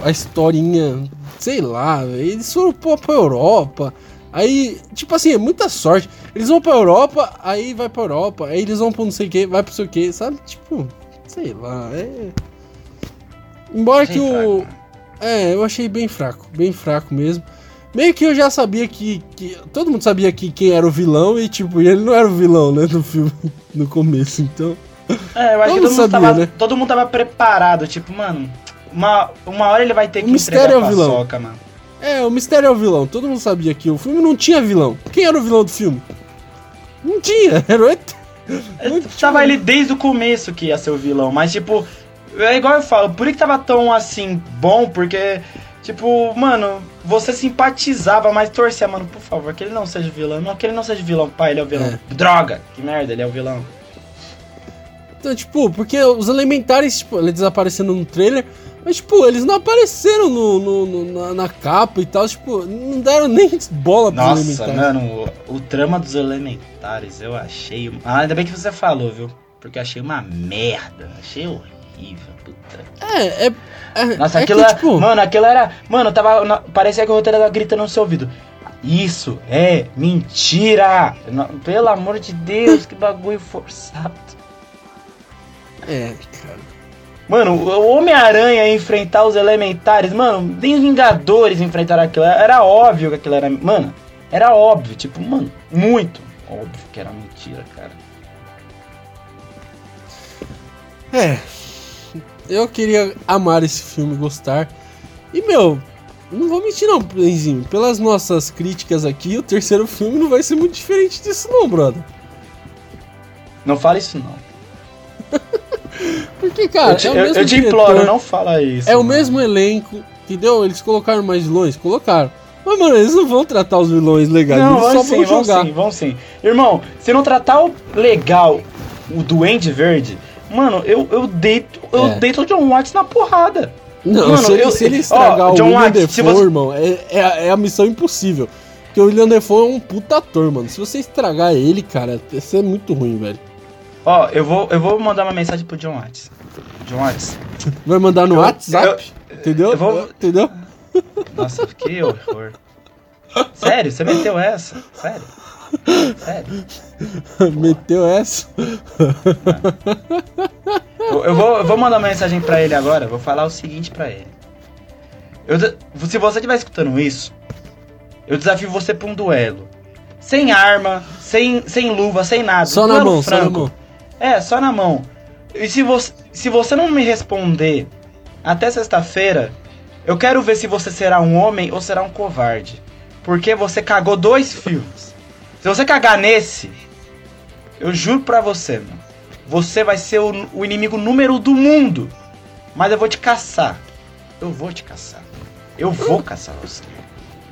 A historinha. Sei lá, eles foram pra Europa. Aí, tipo assim, é muita sorte. Eles vão pra Europa, aí vai pra Europa, aí eles vão pra não sei o que, vai pro sei o que, sabe? Tipo, sei lá, é. Embora bem que o. Fraco. É, eu achei bem fraco, bem fraco mesmo. Meio que eu já sabia que, que. Todo mundo sabia que quem era o vilão e, tipo, ele não era o vilão, né, no filme, [LAUGHS] no começo, então. É, eu acho todo que todo mundo, sabia, tava, né? todo mundo tava preparado, tipo, mano, uma, uma hora ele vai ter o que mistério entregar é o vilão. Paçoca, mano. É, o mistério é o vilão, todo mundo sabia que o filme não tinha vilão. Quem era o vilão do filme? Não tinha, [LAUGHS] era o ET. Tava ele desde o começo que ia ser o vilão, mas tipo, é igual eu falo, por que tava tão assim bom? Porque, tipo, mano, você simpatizava, mas torcia, mano, por favor, que ele não seja vilão. Não, que ele não seja vilão, pai, ele é o vilão. É. Droga! Que merda, ele é o vilão. Então, tipo, porque os elementares, tipo, eles desaparecendo no trailer, mas, tipo, eles não apareceram no, no, no na, na, capa e tal, tipo, não deram nem bola pros Nossa, elementares. Nossa, mano, o, o, trama dos elementares eu achei. Ah, ainda bem que você falou, viu? Porque eu achei uma merda. Achei horrível horrível, puta. É, é. é Nossa, é aquilo que, era. Tipo... Mano, aquilo era. Mano, tava. Na, parecia que o roteiro tava gritando no seu ouvido. Isso é mentira! Pelo amor de Deus, que bagulho forçado. É, cara. Mano, o Homem-Aranha enfrentar os elementares, mano, nem os Vingadores enfrentaram aquilo. Era óbvio que aquilo era. Mano, era óbvio, tipo, mano, muito óbvio que era mentira, cara. É, eu queria amar esse filme, gostar. E, meu, não vou mentir não, Benzinho. Pelas nossas críticas aqui, o terceiro filme não vai ser muito diferente disso não, brother. Não fala isso não. [LAUGHS] Porque, cara, eu te, é o mesmo eu, eu te diretor, imploro, não fala isso. É mano. o mesmo elenco, entendeu? Eles colocaram mais vilões? Colocaram. Mas, mano, eles não vão tratar os vilões legais, não, eles só sim, vão jogar. Vão sim, vão sim. Irmão, se não tratar o legal, o Duende Verde, Mano, eu, eu deito. Eu é. deito o John Watts na porrada. Não, Mano, se, ele, eu, se ele estragar ó, o William Watts, Defoe, você... irmão, é, é, é, a missão impossível. Porque o William Defoe é um puta ator, mano. Se você estragar ele, cara, isso é muito ruim, velho. Ó, eu vou, eu vou mandar uma mensagem pro John Watts. John Watts. Vai mandar no eu, WhatsApp? Eu, entendeu? Eu vou... Entendeu? Nossa, que horror. Sério, você meteu essa? Sério? Sério? [LAUGHS] Meteu essa? Eu vou, eu vou mandar uma mensagem pra ele agora. Vou falar o seguinte pra ele. Eu, se você estiver escutando isso, eu desafio você pra um duelo. Sem arma, sem, sem luva, sem nada. Só na mão, franco. só na mão. É, só na mão. E se você, se você não me responder até sexta-feira, eu quero ver se você será um homem ou será um covarde. Porque você cagou dois filmes. Se você cagar nesse, eu juro pra você, mano. Você vai ser o, o inimigo número do mundo. Mas eu vou te caçar. Eu vou te caçar. Eu vou caçar você.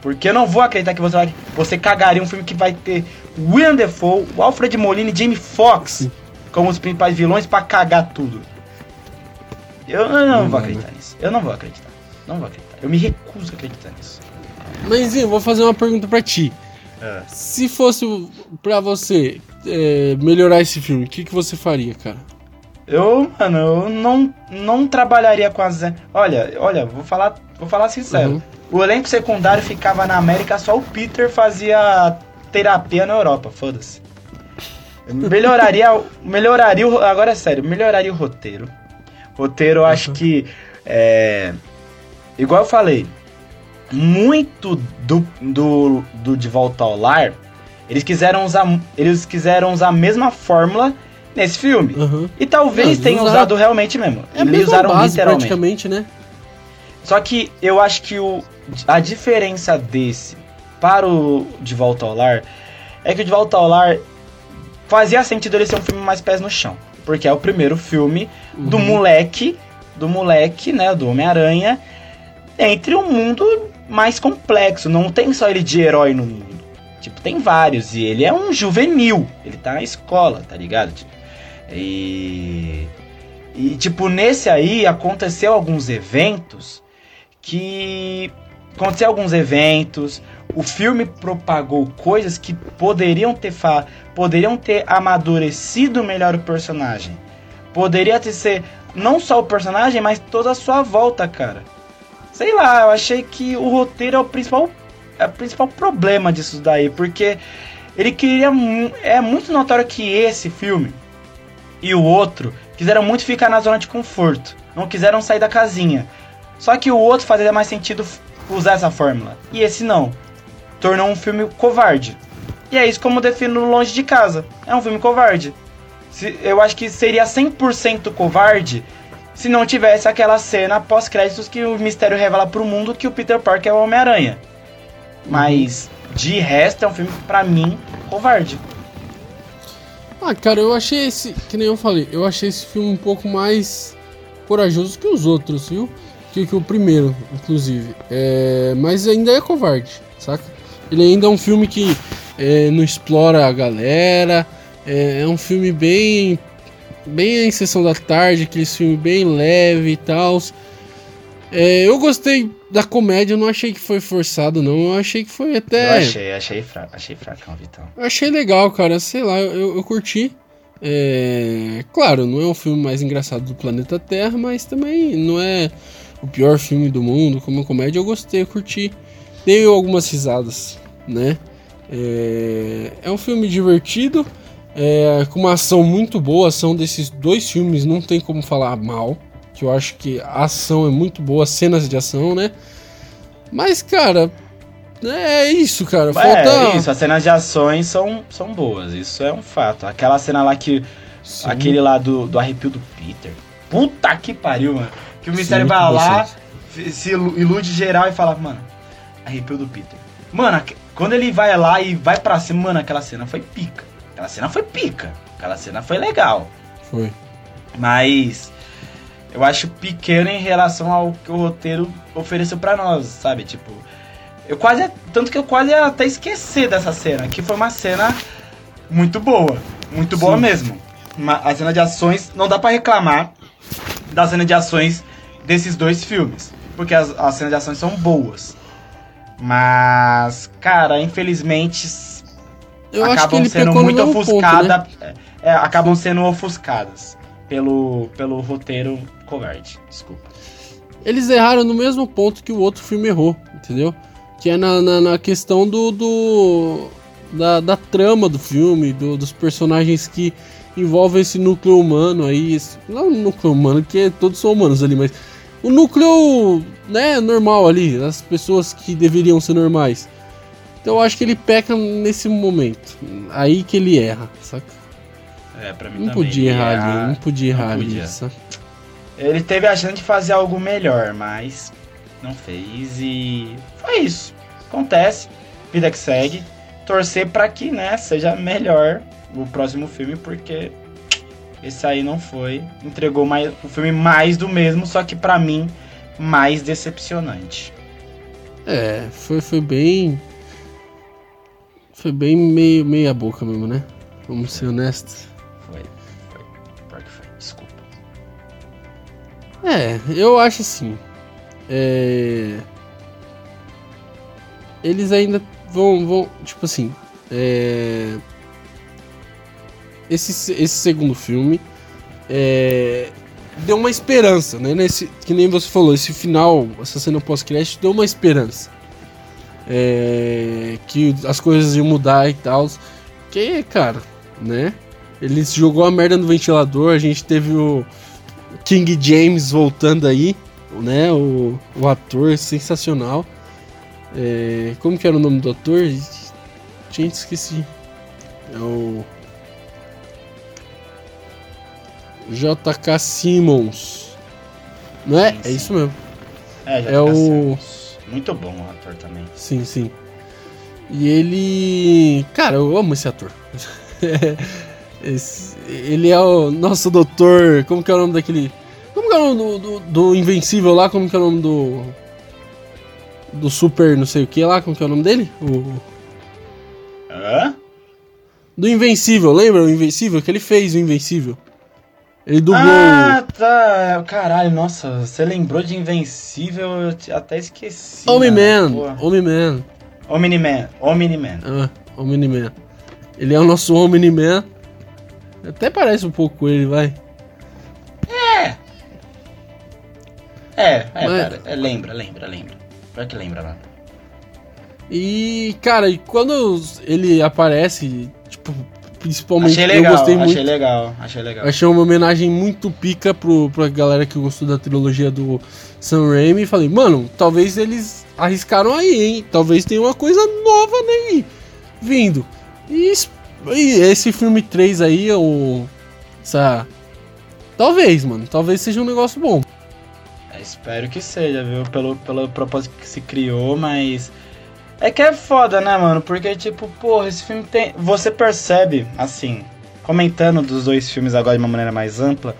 Porque eu não vou acreditar que você, vai, você cagaria um filme que vai ter William Defoe, o Alfred Molina e Jamie Foxx como os principais vilões pra cagar tudo. Eu, eu não vou acreditar nisso. Eu não vou acreditar. Não vou acreditar. Eu me recuso a acreditar nisso. Mas eu vou fazer uma pergunta pra ti. É. Se fosse pra você é, melhorar esse filme, o que, que você faria, cara? Eu, mano, eu não, não trabalharia com as. Olha, olha, vou falar, vou falar sincero. Uhum. O elenco secundário ficava na América, só o Peter fazia terapia na Europa, foda-se. Melhoraria, melhoraria, o- agora é sério, melhoraria o roteiro. Roteiro, eu acho Uhum. que, é, igual eu falei, muito do, do, do De Volta ao Lar, eles quiseram usar, eles quiseram usar a mesma fórmula nesse filme. Uhum. E talvez tenham usaram- usado realmente mesmo. É eles usaram base, literalmente. praticamente, né? Só que eu acho que o, a diferença desse para o De Volta ao Lar é que o De Volta ao Lar fazia sentido ele ser um filme mais pés no chão. Porque é o primeiro filme do Uhum. moleque, do moleque, né, do Homem-Aranha, entre um mundo mais complexo. Não tem só ele de herói no mundo. Tipo, tem vários. E ele é um juvenil. Ele tá na escola, tá ligado? Tipo, E. E, tipo, nesse aí aconteceu alguns eventos que. Aconteceu alguns eventos. O filme propagou coisas que poderiam ter fa poderiam ter amadurecido melhor o personagem. Poderia ter ser não só o personagem, mas toda a sua volta, cara. Sei lá, eu achei que o roteiro é o principal é o principal problema disso daí, porque ele queria é muito notório que esse filme e o outro quiseram muito ficar na zona de conforto, não quiseram sair da casinha. Só que o outro fazia mais sentido usar essa fórmula e esse não. Tornou um filme covarde. E é isso como eu defino Longe de Casa. É um filme covarde. Eu acho que seria 100% covarde se não tivesse aquela cena pós-créditos que o mistério revela pro mundo que o Peter Parker é o Homem-Aranha. Mas, de resto, é um filme, pra mim, covarde. Ah, cara, eu achei esse. Que nem eu falei, eu achei esse filme um pouco mais corajoso que os outros, viu? Que, que o primeiro, inclusive. É, mas ainda é covarde, saca? Ele ainda é um filme que é, não explora a galera. É, é um filme bem. Bem em sessão da tarde, aquele filme bem leve e tal. É, eu gostei da comédia, eu não achei que foi forçado, não. Eu achei que foi até. Eu achei, achei, fra achei fracão, Vitão. Achei legal, cara. Sei lá, eu, eu curti. É, Claro, não é o filme mais engraçado do planeta Terra, mas também não é o pior filme do mundo. Como comédia, eu gostei, eu curti. Dei algumas risadas, né? É, é um filme divertido, é, com uma ação muito boa. A ação desses dois filmes não tem como falar mal. Que eu acho que a ação é muito boa, as cenas de ação, né? Mas, cara, é isso, cara. Falta. É, isso, as cenas de ações são, são boas, isso é um fato. Aquela cena lá que. Sim. Aquele lá do, do arrepio do Peter. Puta que pariu, mano. Que o mistério vai lá, se ilu- ilude geral e fala, mano, arrepio do Peter. Mano, quando ele vai lá e vai pra cima, mano, aquela cena foi pica. Aquela cena foi pica. Aquela cena foi legal. Foi. Mas eu acho pequeno em relação ao que o roteiro ofereceu pra nós, sabe? Tipo, eu quase. Tanto que eu quase até esquecer dessa cena, que foi uma cena muito boa. Muito boa Sim. mesmo. Uma, a cena de ações, não dá pra reclamar da cena de ações desses dois filmes. Porque as, as cenas de ações são boas. Mas, cara, infelizmente Eu acho que acabam ele sendo muito mesmo ponto, ofuscada, né? é, é, acabam sendo ofuscadas pelo, pelo roteiro covarde. Desculpa. Eles erraram no mesmo ponto que o outro filme errou, entendeu? Que é na, na, na questão do. do da, da trama do filme, do- dos personagens que envolvem esse núcleo humano aí. esse- não o núcleo humano, porque todos são humanos ali, mas. O núcleo, né, normal ali, as pessoas que deveriam ser normais. Então eu acho que ele peca nesse momento. Aí que ele erra, saca? É, pra mim Não também. podia errar a- ali, não podia errar ali, podia. saca? Ele teve a chance de fazer algo melhor, mas não fez e foi isso. Acontece, vida que segue. Torcer pra que, né, seja melhor o próximo filme, porque esse aí não foi. Entregou mais, o filme mais do mesmo, só que pra mim mais decepcionante. É, foi, foi bem. Foi bem meio meia boca mesmo, né? Vamos ser honestos. Foi, foi. Pior que foi. Desculpa. É, eu acho assim. É... Eles ainda vão, vão. Tipo assim. É... Esse, esse segundo filme. É... Deu uma esperança, né? Nesse, que nem você falou, esse final, essa cena pós-crédito, deu uma esperança. É... Que as coisas iam mudar e tal. Que, cara, né? Ele jogou a merda no ventilador, a gente teve o King James voltando aí, né? O, o ator sensacional. É, como que era o nome do ator? Gente, esqueci. É o. JK Simmons. Não é? Sim, É sim. isso mesmo. É, É o- Simmons. Muito bom o ator também. Sim, sim. E ele. Cara, eu amo esse ator. [LAUGHS] Esse- ele é o nosso doutor. Como que é o nome daquele. Como que é o nome do, do, do Invencível lá? Como que é o nome do. Do Super não sei o que lá? Como que é o nome dele? O. Hã? Do Invencível, lembra o Invencível? Que ele fez o Invencível. Ele dublou. Ah, tá. Caralho, nossa, você lembrou de Invencível, eu até esqueci. Mano. Pô. Omni-Man. Omni-Man. Ah, Omni-Man. Ele é o nosso Omni-Man. Até parece um pouco com ele, vai. É, é, Mas- cara. É, lembra, lembra, lembra. Pior que lembra, mano. E, cara, e quando ele aparece, tipo, principalmente Achei legal, eu gostei achei muito. legal, achei legal. Achei uma homenagem muito pica pro, pra galera que gostou da trilogia do Sam Raimi. E falei, mano, talvez eles arriscaram aí, hein? Talvez tenha uma coisa nova aí vindo. E, e esse filme 3 aí, o. Essa. Talvez, mano. Talvez seja um negócio bom. É, espero que seja, viu? Pelo, pelo propósito que se criou, mas. É que é foda, né, mano? Porque, tipo, porra, esse filme tem. Você percebe, assim, comentando dos dois filmes agora de uma maneira mais ampla,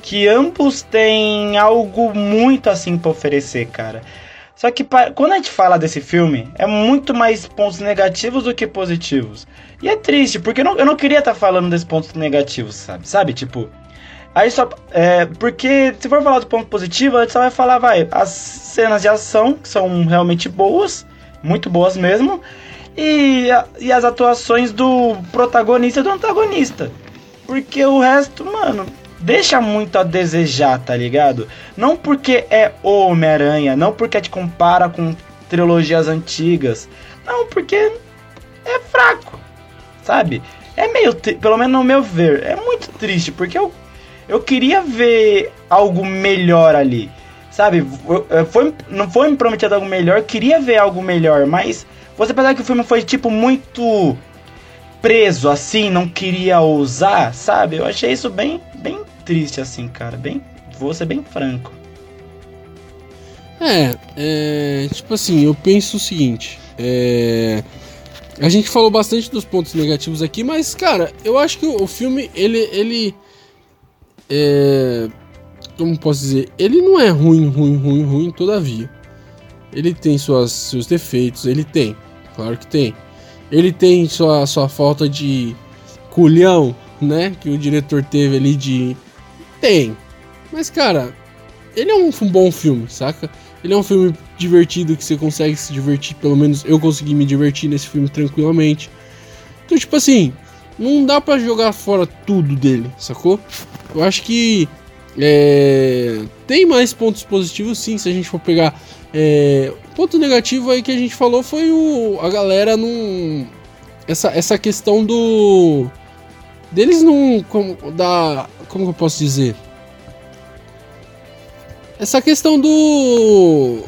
que ambos têm algo muito assim pra oferecer, cara. Só que quando a gente fala desse filme, é muito mais pontos negativos do que positivos. E é triste, porque eu não, eu não queria estar falando desses pontos negativos, sabe? Sabe, tipo. Aí só. É, porque se for falar do ponto positivo, a gente só vai falar, vai, as cenas de ação, que são realmente boas, muito boas mesmo, e, e as atuações do protagonista e do antagonista. Porque o resto, mano, deixa muito a desejar, tá ligado? Não porque é Homem-Aranha, não porque te compara com trilogias antigas, não, porque é fraco, sabe? É meio, pelo menos no meu ver, é muito triste, porque eu eu queria ver algo melhor ali. Sabe? Foi, não foi me prometido algo melhor, queria ver algo melhor, mas você pensar que o filme foi tipo muito preso assim, não queria ousar, sabe? Eu achei isso bem, bem triste assim, cara, bem, vou ser bem franco. É, é, tipo assim, eu penso o seguinte, é, a gente falou bastante dos pontos negativos aqui, mas cara, eu acho que o filme ele, ele, é, como posso dizer, ele não é ruim, ruim, ruim, ruim, todavia, ele tem suas, seus defeitos, ele tem, claro que tem, ele tem sua, sua falta de culhão, né, que o diretor teve ali de, tem, mas cara, ele é um, um bom filme, saca? Ele é um filme divertido que você consegue se divertir, pelo menos eu consegui me divertir nesse filme tranquilamente. Então, tipo assim, não dá pra jogar fora tudo dele, sacou? Eu acho que é, tem mais pontos positivos sim, se a gente for pegar. É, ponto negativo aí que a gente falou foi o, a galera não. Essa, essa questão do. Deles não. Como, da, como eu posso dizer? essa questão do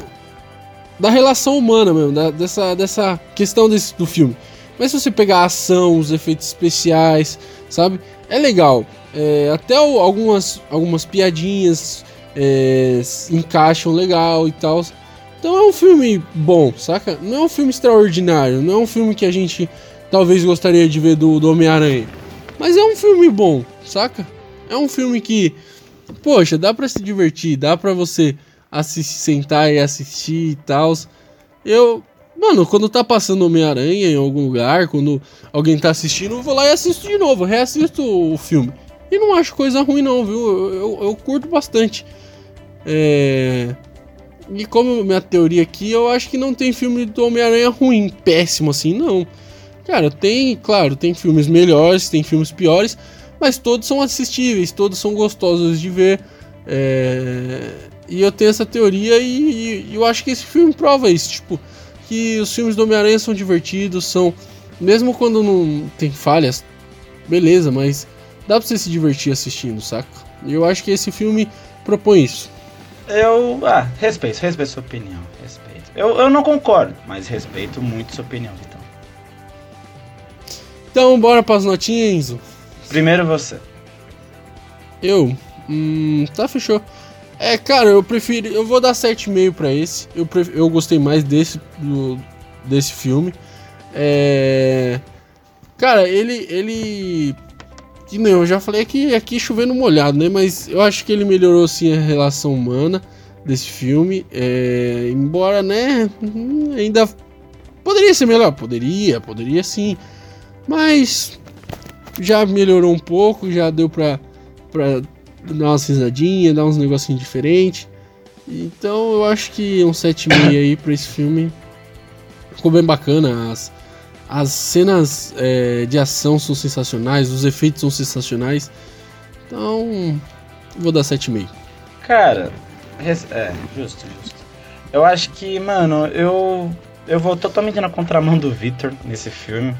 da relação humana mesmo, da- dessa, dessa questão desse, do filme. Mas se você pegar a ação, os efeitos especiais, sabe? É legal. É, até o- algumas, algumas piadinhas é, encaixam legal e tal. Então é um filme bom, saca? Não é um filme extraordinário, não é um filme que a gente talvez gostaria de ver do, do Homem-Aranha. Mas é um filme bom, saca? É um filme que Poxa, dá pra se divertir, dá pra você assistir, sentar e assistir e tal. Eu. Mano, quando tá passando Homem-Aranha em algum lugar, quando alguém tá assistindo, eu vou lá e assisto de novo, reassisto o filme. E não acho coisa ruim, não, viu? Eu, eu, eu curto bastante. É. E como minha teoria aqui, eu acho que não tem filme do Homem-Aranha ruim, péssimo assim, não. Cara, tem, claro, tem filmes melhores, tem filmes piores, mas todos são assistíveis, todos são gostosos de ver. É... E eu tenho essa teoria e, e, eu acho que esse filme prova isso, tipo, que os filmes do Homem-Aranha são divertidos, são. Mesmo quando não tem falhas, beleza, mas dá pra você se divertir assistindo, saca? E eu acho que esse filme propõe isso. Eu. Ah, respeito, respeito sua opinião. Respeito. Eu, eu não concordo, mas respeito muito sua opinião, Vitão. Então, bora pras notinhas, Enzo. Primeiro você. Eu? Hum, tá, fechou. É, cara, eu prefiro. Eu vou dar 7,5 pra esse. Eu, pref, eu gostei mais desse, do, desse filme. É. Cara, ele. ele que nem eu já falei aqui, aqui chovendo molhado, né? Mas eu acho que ele melhorou sim a relação humana desse filme. É, embora, né? Ainda poderia ser melhor, poderia, poderia sim. Mas já melhorou um pouco, já deu pra, pra dar umas risadinhas, dar uns negocinhos diferentes. Então eu acho que um 7,5 aí pra esse filme ficou bem bacana. As, as cenas é, de ação são sensacionais, os efeitos são sensacionais. Então, vou dar 7,5. Cara, é, justo, justo. Eu acho que, mano, eu eu vou totalmente na contramão do Victor nesse filme,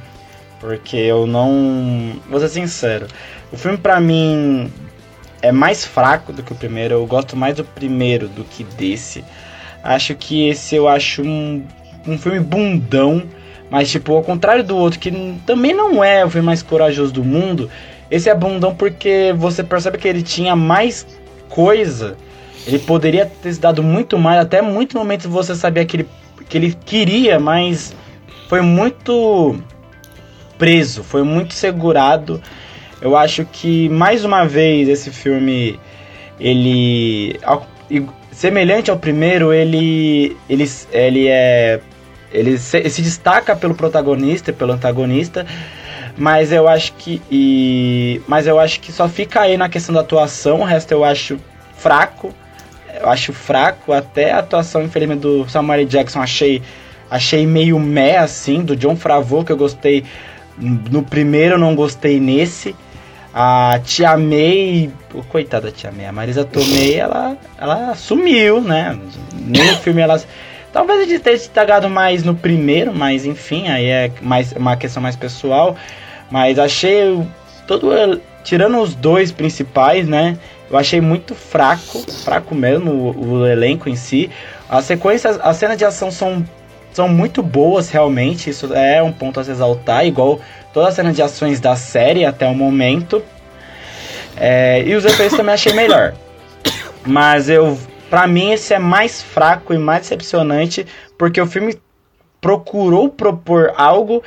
porque eu não, vou ser sincero, o filme para mim é mais fraco do que o primeiro, eu gosto mais do primeiro do que desse. Acho que esse eu acho um, um filme bundão mas, tipo, ao contrário do outro, que também não é o filme mais corajoso do mundo, esse é bundão porque você percebe que ele tinha mais coisa. Ele poderia ter se dado muito mais, até muitos momentos você sabia que ele, que ele queria, mas foi muito preso, foi muito segurado. Eu acho que mais uma vez esse filme ele semelhante ao primeiro, ele ele ele é ele se, se, destaca pelo protagonista e pelo antagonista, mas eu acho que e, mas eu acho que só fica aí na questão da atuação, o resto eu acho fraco. Eu acho fraco até a atuação infelizmente do Samuel Jackson achei achei meio meh assim, do John Favreau que eu gostei no primeiro, não gostei nesse. A Tia May, coitada da Tia May, a Marisa Tomei, ela, ela sumiu, né? No filme ela Talvez ele tenha destacado mais no primeiro, mas enfim, aí é mais uma questão mais pessoal. Mas achei todo tirando os dois principais, né? Eu achei muito fraco, fraco mesmo o, o elenco em si. As sequências, as cenas de ação são são muito boas realmente, isso é um ponto a se exaltar, igual todas as cenas de ações da série até o momento. É, e os efeitos também achei melhor. [COUGHS] Mas eu para mim, esse é mais fraco e mais decepcionante, porque o filme procurou propor algo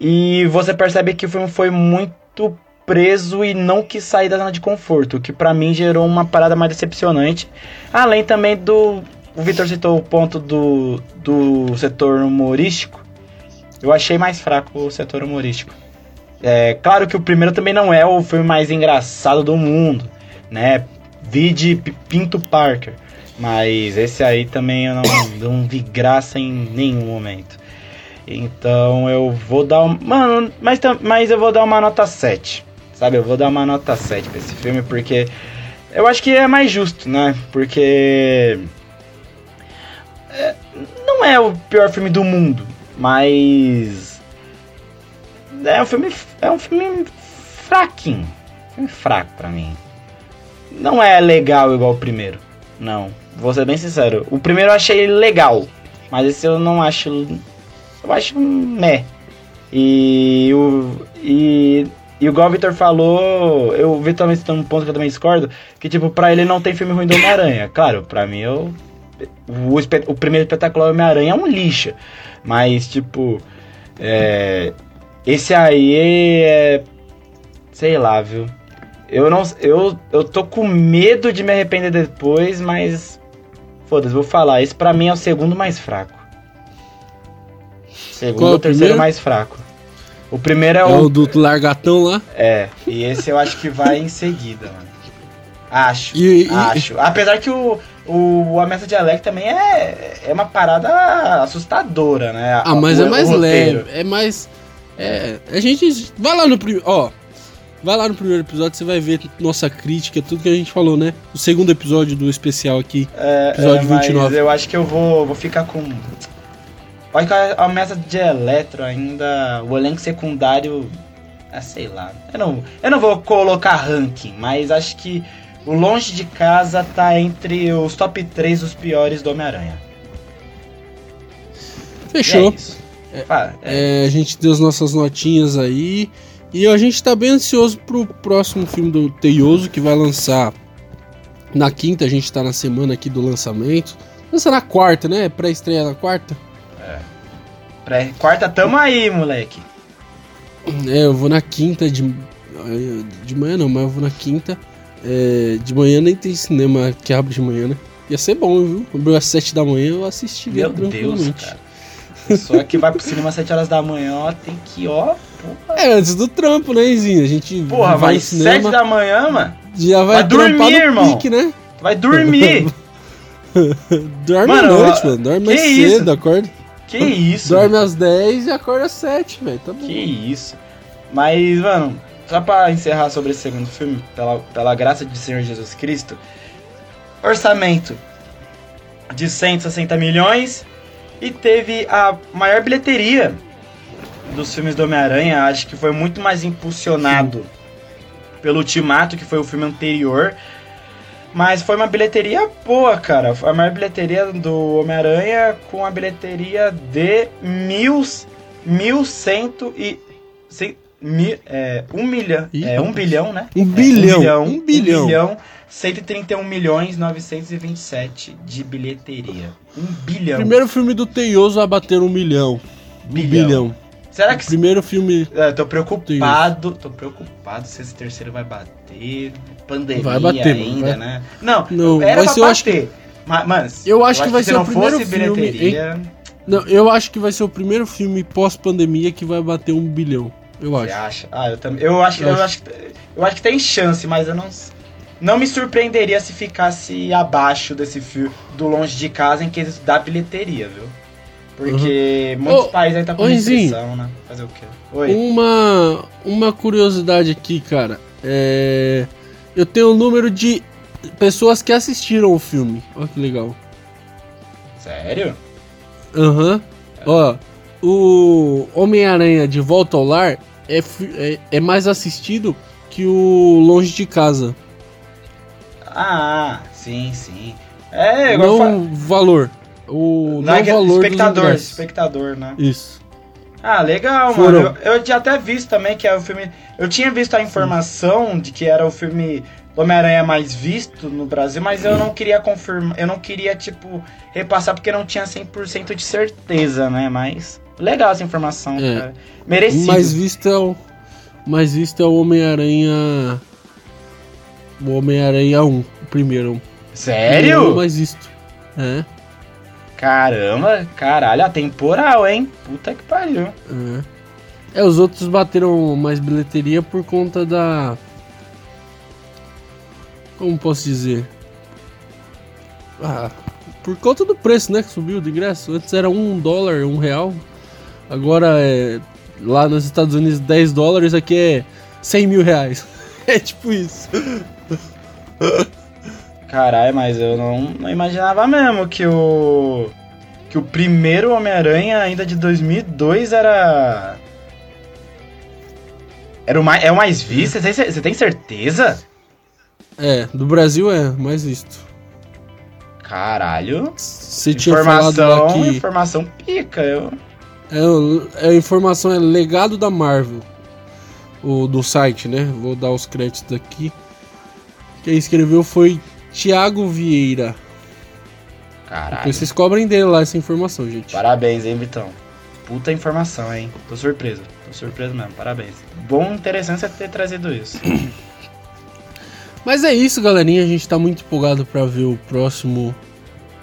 e você percebe que o filme foi muito preso e não quis sair da zona de conforto, que para mim gerou uma parada mais decepcionante. Além também do. O Victor citou o ponto do, do setor humorístico. Eu achei mais fraco o setor humorístico. É claro que o primeiro também não é o filme mais engraçado do mundo, né? Vide Pinto Parker. Mas esse aí também eu não, [COUGHS] não vi graça em nenhum momento. Então eu vou dar um. Mano, mas, mas eu vou dar uma nota 7. Sabe? Eu vou dar uma nota 7 pra esse filme porque eu acho que é mais justo, né? Porque. É, não é o pior filme do mundo, mas. É um filme. É um filme fraquinho. Filme fraco pra mim não é legal igual o primeiro. Não. Vou ser bem sincero. O primeiro eu achei legal. Mas esse eu não acho. Eu acho meh. E o. E. E igual o Victor falou, eu vi também um ponto que eu também discordo, que tipo, pra ele não tem filme ruim do Homem-Aranha. Claro, pra mim eu. O, o primeiro espetacular Homem-Aranha é um lixo. Mas, tipo. É, esse aí é. Sei lá, viu? Eu não. Eu, eu tô com medo de me arrepender depois, mas. Foda-se, vou falar. Esse pra mim é o segundo mais fraco. Segundo Qual é ou o terceiro primeiro? mais fraco. O primeiro é É o. o do largatão lá. É, e esse eu acho que vai em seguida, mano. Acho. E- e- acho. Apesar que o, o, o Ameaça de Alec também é, é uma parada assustadora, né? Ah, mas O- é mais leve. É mais. É, a gente. Vai lá no primeiro. Ó. Vai lá no primeiro episódio, você vai ver nossa crítica, tudo que a gente falou, né? O segundo episódio do especial aqui. É, Episódio é, mas 29. eu acho que eu vou, vou ficar com. Acho que a a Ameaça de Eletro ainda. O elenco secundário. Ah, sei lá. Eu não, eu não vou colocar ranking, mas acho que o Longe de Casa tá entre os top 3 dos piores do Homem-Aranha. Fechou. É. Fala, é. É, a gente deu as nossas notinhas aí. E a gente tá bem ansioso pro próximo filme do Teioso, que vai lançar na quinta. A gente tá na semana aqui do lançamento. Lança na quarta, né? Pré-estreia na quarta. Pré- Quarta, tamo aí, moleque. É, eu vou na quinta de. De manhã não, mas eu vou na quinta. É, de manhã nem tem cinema que abre de manhã, né? Ia ser bom, viu? Abriu às sete da manhã, eu assistiria Meu Deus, tranquilamente. cara. Pessoa que vai pro cinema às 7 horas da manhã, ó, tem que, ó. É, antes do trampo, né, Izinho? A gente porra vai vai no 7 cinema, da manhã, mano. já vai, Vai dormir, irmão. pique, né? Vai dormir. [LAUGHS] Dorme Mano, à noite, mano. Dorme que mais isso? cedo, acorda. que isso? Dorme às 10 e acorda às 7, velho. Tá bom. Que isso. Mas, mano, só pra encerrar sobre esse segundo filme, pela, pela graça de Senhor Jesus Cristo, orçamento de 160 milhões e teve a maior bilheteria dos filmes do Homem-Aranha. Acho que foi muito mais impulsionado pelo Ultimato, que foi o filme anterior. Mas foi uma bilheteria boa, cara. Foi a maior bilheteria do Homem-Aranha com a bilheteria de mil, mil cento e... cem- mi- é, um milhão. Ih, é, um bilhão, né? Um É, bilhão. Um Um bilhão. Um bilhão. 131 milhões 927 de bilheteria. Um bilhão. Primeiro filme do Teioso a bater um milhão. Um Bilhão. Será O que primeiro filme. É, tô preocupado, tô preocupado se esse terceiro vai bater. Pandemia Vai bater, ainda, vai. né? Não, Não, era vai pra eu bater. Mas, mano, Eu acho que vai se ser o não primeiro fosse filme, bilheteria, Não, eu acho que vai ser o primeiro filme pós-pandemia que vai bater um bilhão. Eu você acho. acha? Ah, eu também. Eu acho, Eu eu, acho. acho, que- eu acho que tem chance, mas eu não. Não me surpreenderia se ficasse abaixo desse filme do Longe de Casa em quesito da bilheteria, viu? Porque muitos Ô, países aí tá com restrição, né? Fazer o quê? Oi. Uma, uma curiosidade aqui, cara. É, eu tenho o número de pessoas que assistiram o filme. Olha que legal. Sério? Aham. Ó, o Homem-Aranha de Volta ao Lar é, é, é mais assistido que o Longe de Casa. Ah, sim, sim. É, igual não fa- valor. O Não é valor espectador, espectador, né? Isso. Ah, legal, Foram. mano. Eu, eu tinha até visto também que é o filme. Eu tinha visto a informação de que era o filme Homem-Aranha mais visto no Brasil, mas eu não queria confirmar. Eu não queria, tipo, repassar porque não tinha 100% de certeza, né? Mas. Legal essa informação, É. cara. Merecido. mais visto é o, mais visto é o Homem-Aranha. O Homem-Aranha 1, o primeiro. É o Sério? mais visto. É, Caramba, caralho, atemporal, hein? Puta que pariu. é. É, os outros bateram mais bilheteria por conta da. Como posso dizer? Ah, por conta do preço, né? Que subiu do ingresso. Antes era um dólar, um real. Agora é. Lá nos Estados Unidos, 10 dólares, aqui é 100 mil reais. [LAUGHS] É tipo isso. [LAUGHS] Caralho, mas eu não, não imaginava mesmo que o. Que o primeiro Homem-Aranha, ainda de 2002, era. Era o mais, é o mais visto? Você tem, certeza? É, do Brasil é mais visto. Caralho. Você tinha falado lá Informação, informação pica. Eu... É, o- é, a informação é legado da Marvel. O do site, né? Vou dar os créditos aqui. Quem escreveu foi Thiago Vieira. Caralho. Depois vocês cobrem dele lá essa informação, gente. Parabéns, hein, Vitão. Puta informação, hein? Tô surpreso. Tô surpreso mesmo. Parabéns. Bom, interessante você ter trazido isso. [CLEARS THROAT] Mas é isso, galerinha. A gente tá muito empolgado pra ver o próximo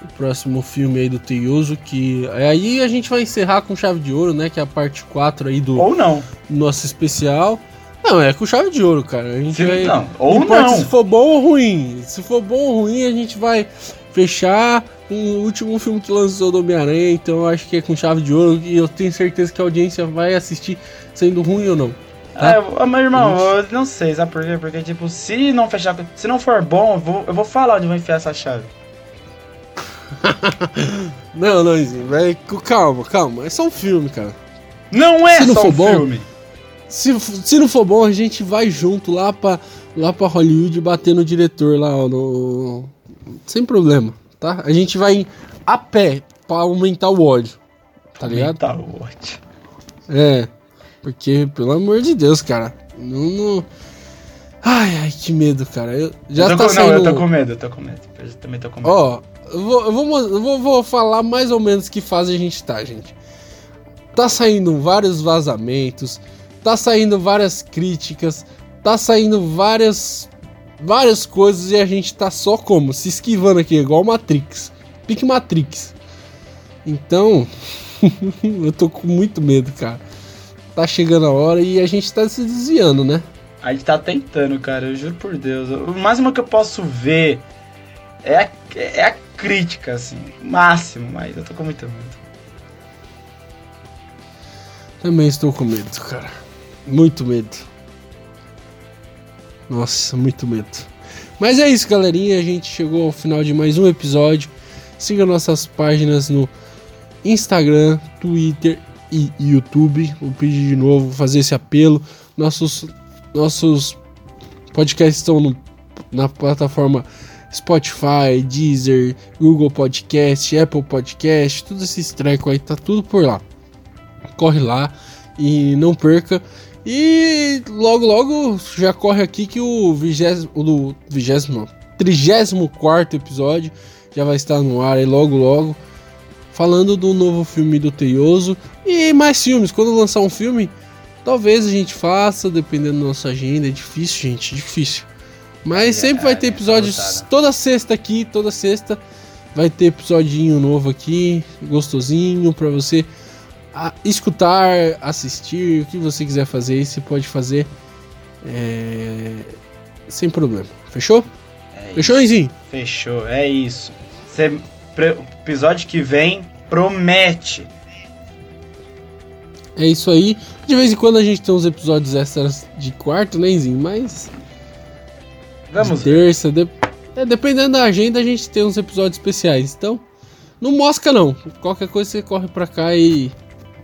o próximo filme aí do Teioso, que aí a gente vai encerrar com chave de ouro, né? Que é a parte 4 aí do Ou não. nosso especial. Não, é com chave de ouro, cara. A gente Se- vai. não, ou importa não. Se for bom ou ruim. Se for bom ou ruim, a gente vai fechar com o último filme que lançou do Homem-Aranha. Então eu acho que é com chave de ouro. E eu tenho certeza que a audiência vai assistir sendo ruim ou não. Tá? É, eu- meu irmão, eu não sei, sabe por quê? Porque, tipo, se não fechar. Se não for bom, eu vou, eu vou falar onde vou enfiar essa chave. [LAUGHS] Não, não, Izinho, vai. Calma, calma. É só um filme, cara. Não é Se não só for um bom, filme. Se, se não for bom, a gente vai junto lá pra, lá pra Hollywood bater no diretor lá, ó, no... Sem problema, tá? A gente vai a pé pra aumentar o ódio, tá ligado? Tá ótimo. É, porque, pelo amor de Deus, cara, não... não- Ai, ai, que medo, cara. Eu, já eu tô tá com, saindo... Não, eu tô com medo, eu tô com medo. Eu também tô com medo. Ó, eu vou, eu vou, eu vou, vou falar mais ou menos que fase a gente tá, gente. Tá saindo vários vazamentos, tá saindo várias críticas, tá saindo várias várias coisas e a gente tá só como? Se esquivando aqui, igual Matrix. Pique Matrix. Então, [LAUGHS] eu tô com muito medo, cara. Tá chegando a hora e a gente tá se desviando, né? A gente tá tentando, cara, eu juro por Deus. O máximo que eu posso ver é a, é a crítica, assim. Máximo, mas eu tô com muito medo. Também estou com medo, cara. Muito medo. Nossa, muito medo. Mas é isso, galerinha. A gente chegou ao final de mais um episódio. Siga nossas páginas no Instagram, Twitter e YouTube. Vou pedir de novo, fazer esse apelo. Nossos, nossos podcasts estão no- na plataforma Spotify, Deezer, Google Podcast, Apple Podcast, tudo esses trecos aí, tá tudo por lá corre lá e não perca. E logo, logo já corre aqui que o vigésimo, o do vigésimo, trigésimo quarto episódio já vai estar no ar aí logo, logo. Falando do novo filme do Teioso e mais filmes. Quando lançar um filme, talvez a gente faça, dependendo da nossa agenda. É difícil, gente, difícil. Mas É, sempre vai ter é, episódios lotada. toda sexta aqui, toda sexta vai ter episodinho novo aqui, gostosinho pra você escutar, assistir, o que você quiser fazer, você pode fazer é, sem problema. Fechou? É. Fechou, Enzinho? Fechou, é isso. Cê, episódio que vem promete. É isso aí. De vez em quando a gente tem uns episódios extras de quarto, né, Enzinho? Mas Vamos de terça, de- é, dependendo da agenda, a gente tem uns episódios especiais. Então, não mosca não. Qualquer coisa você corre pra cá e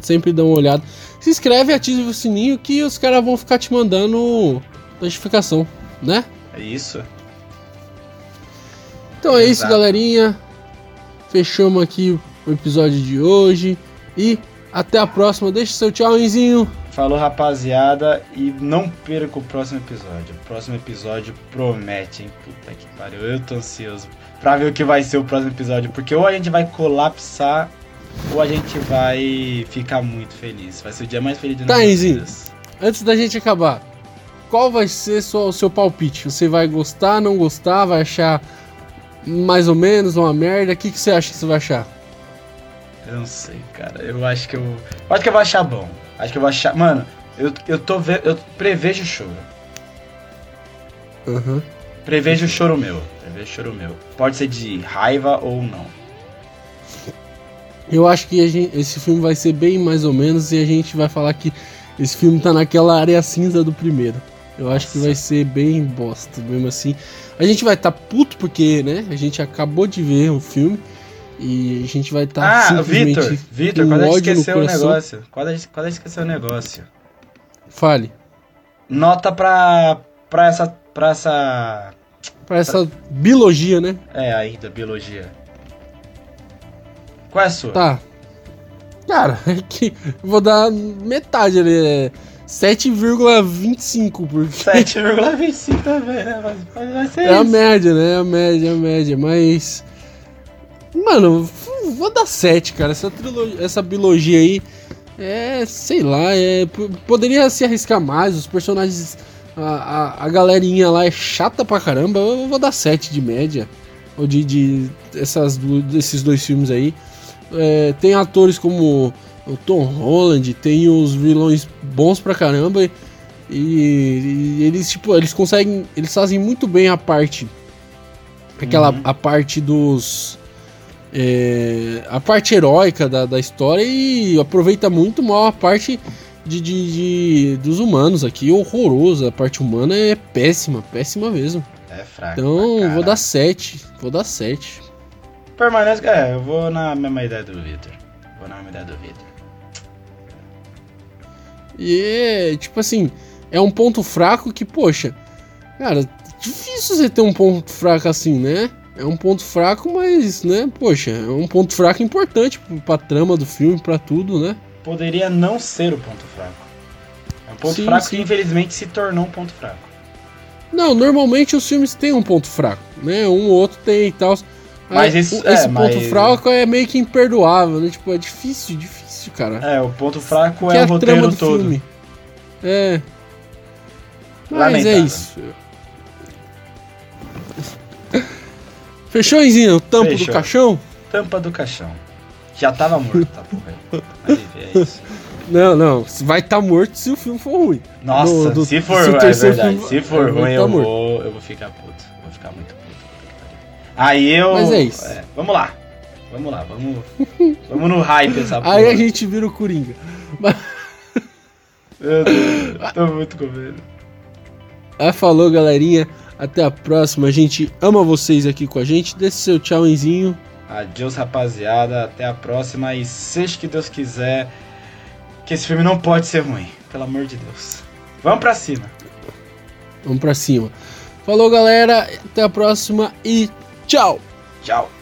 sempre dá uma olhada. Se inscreve e ativa o sininho que os caras vão ficar te mandando notificação, né? É isso. Então é isso, Exato. galerinha. Fechamos aqui o episódio de hoje. E até a próxima. Deixa seu tchau, Enzinho. Falou, rapaziada, e não perca o próximo episódio. O próximo episódio promete, hein? Puta que pariu, eu tô ansioso pra ver o que vai ser o próximo episódio, porque ou a gente vai colapsar, ou a gente vai ficar muito feliz. Vai ser o dia mais feliz de Tá, nossas vidas. Antes da gente acabar, qual vai ser sua- o seu palpite? Você vai gostar, não gostar? Vai achar mais ou menos uma merda? O que, que você acha que você vai achar? Eu não sei, cara. Eu acho que eu. eu acho que eu vou achar bom. Acho que eu vou achar. Mano, eu, eu tô ve... Eu prevejo choro. Aham. Prevejo choro meu. Prevejo choro meu. Pode ser de raiva ou não. Eu acho que gente- esse filme vai ser bem mais ou menos e a gente vai falar que esse filme tá naquela área cinza do primeiro. Eu acho que Nossa. vai ser bem bosta, mesmo assim. A gente vai estar tá puto porque, né? A gente acabou de ver o filme e a gente vai estar tá ah, simplesmente Vitor, Vitor, com quando a gente esqueceu o negócio. Quando a gente, quando a gente esqueceu o negócio. Fale. Nota pra. pra essa. pra essa. Pra essa biologia, né? É, aí, da biologia. Qual é a sua? Tá. Cara, [LAUGHS] é que vou dar metade ali, é 7,25, porque 7,25 também, né? Mas, vai ser é a isso. média, né? É a média, é a média, mas. Mano, vou dar 7, cara. Essa, trilogia, essa biologia aí é, sei lá, é, poderia se arriscar mais. Os personagens, a, a, a galerinha lá é chata pra caramba. Eu vou dar 7 de média. ou de, de essas, desses dois filmes aí. É, tem atores como o Tom Holland, tem os vilões bons pra caramba. E, e eles, tipo, eles conseguem. Eles fazem muito bem a parte. Aquela Uhum. a parte dos. é, a parte heróica da, da história e aproveita muito mal a parte de, de- de- dos humanos aqui. Horroroso. A parte humana é péssima, péssima mesmo. É. Então, vou dar caralho. 7. Vou dar 7. Permanece. É, eu vou na mesma ideia do Victor. Vou na mesma ideia do Victor. E é, tipo assim, é um ponto fraco que, poxa, cara, difícil você ter um ponto fraco assim, né? É um ponto fraco, mas, né, poxa, é um ponto fraco importante pra trama do filme, pra tudo, né? Poderia não ser o ponto fraco. É um ponto Sim, fraco sim. que infelizmente se tornou um ponto fraco. Não, normalmente os filmes têm um ponto fraco, né? Um ou outro tem e tal. Mas isso- o- é, esse ponto mas- fraco é meio que imperdoável, né? Tipo, é difícil, difícil, cara. É, o ponto fraco que é é o roteiro do todo. filme. É. Mas Lamentável. é isso. Fechou, Enzinho? O tampo do Fechou. caixão? Tampa do caixão. Já tava morto, tá porra. É isso. Não, não. Vai estar morto se o filme for ruim. Nossa, Do- do- se for se é verdade. filme- Se for é, ruim, tá eu vou, eu vou ficar puto. Vou ficar muito puto. Aí eu. Mas é isso. vamos lá. Vamos lá, vamos. [LAUGHS] vamos no hype essa porra. Aí a gente vira o Coringa. [LAUGHS] Meu Deus, tô muito com medo. Ah, falou, galerinha. Até a próxima. A gente ama vocês aqui com a gente. Dê seu tchauzinho. Adeus, rapaziada. Até a próxima. E seja que Deus quiser, que esse filme não pode ser ruim. Pelo amor de Deus. Vamos pra cima. Vamos pra cima. Falou, galera. Até a próxima e tchau. Tchau.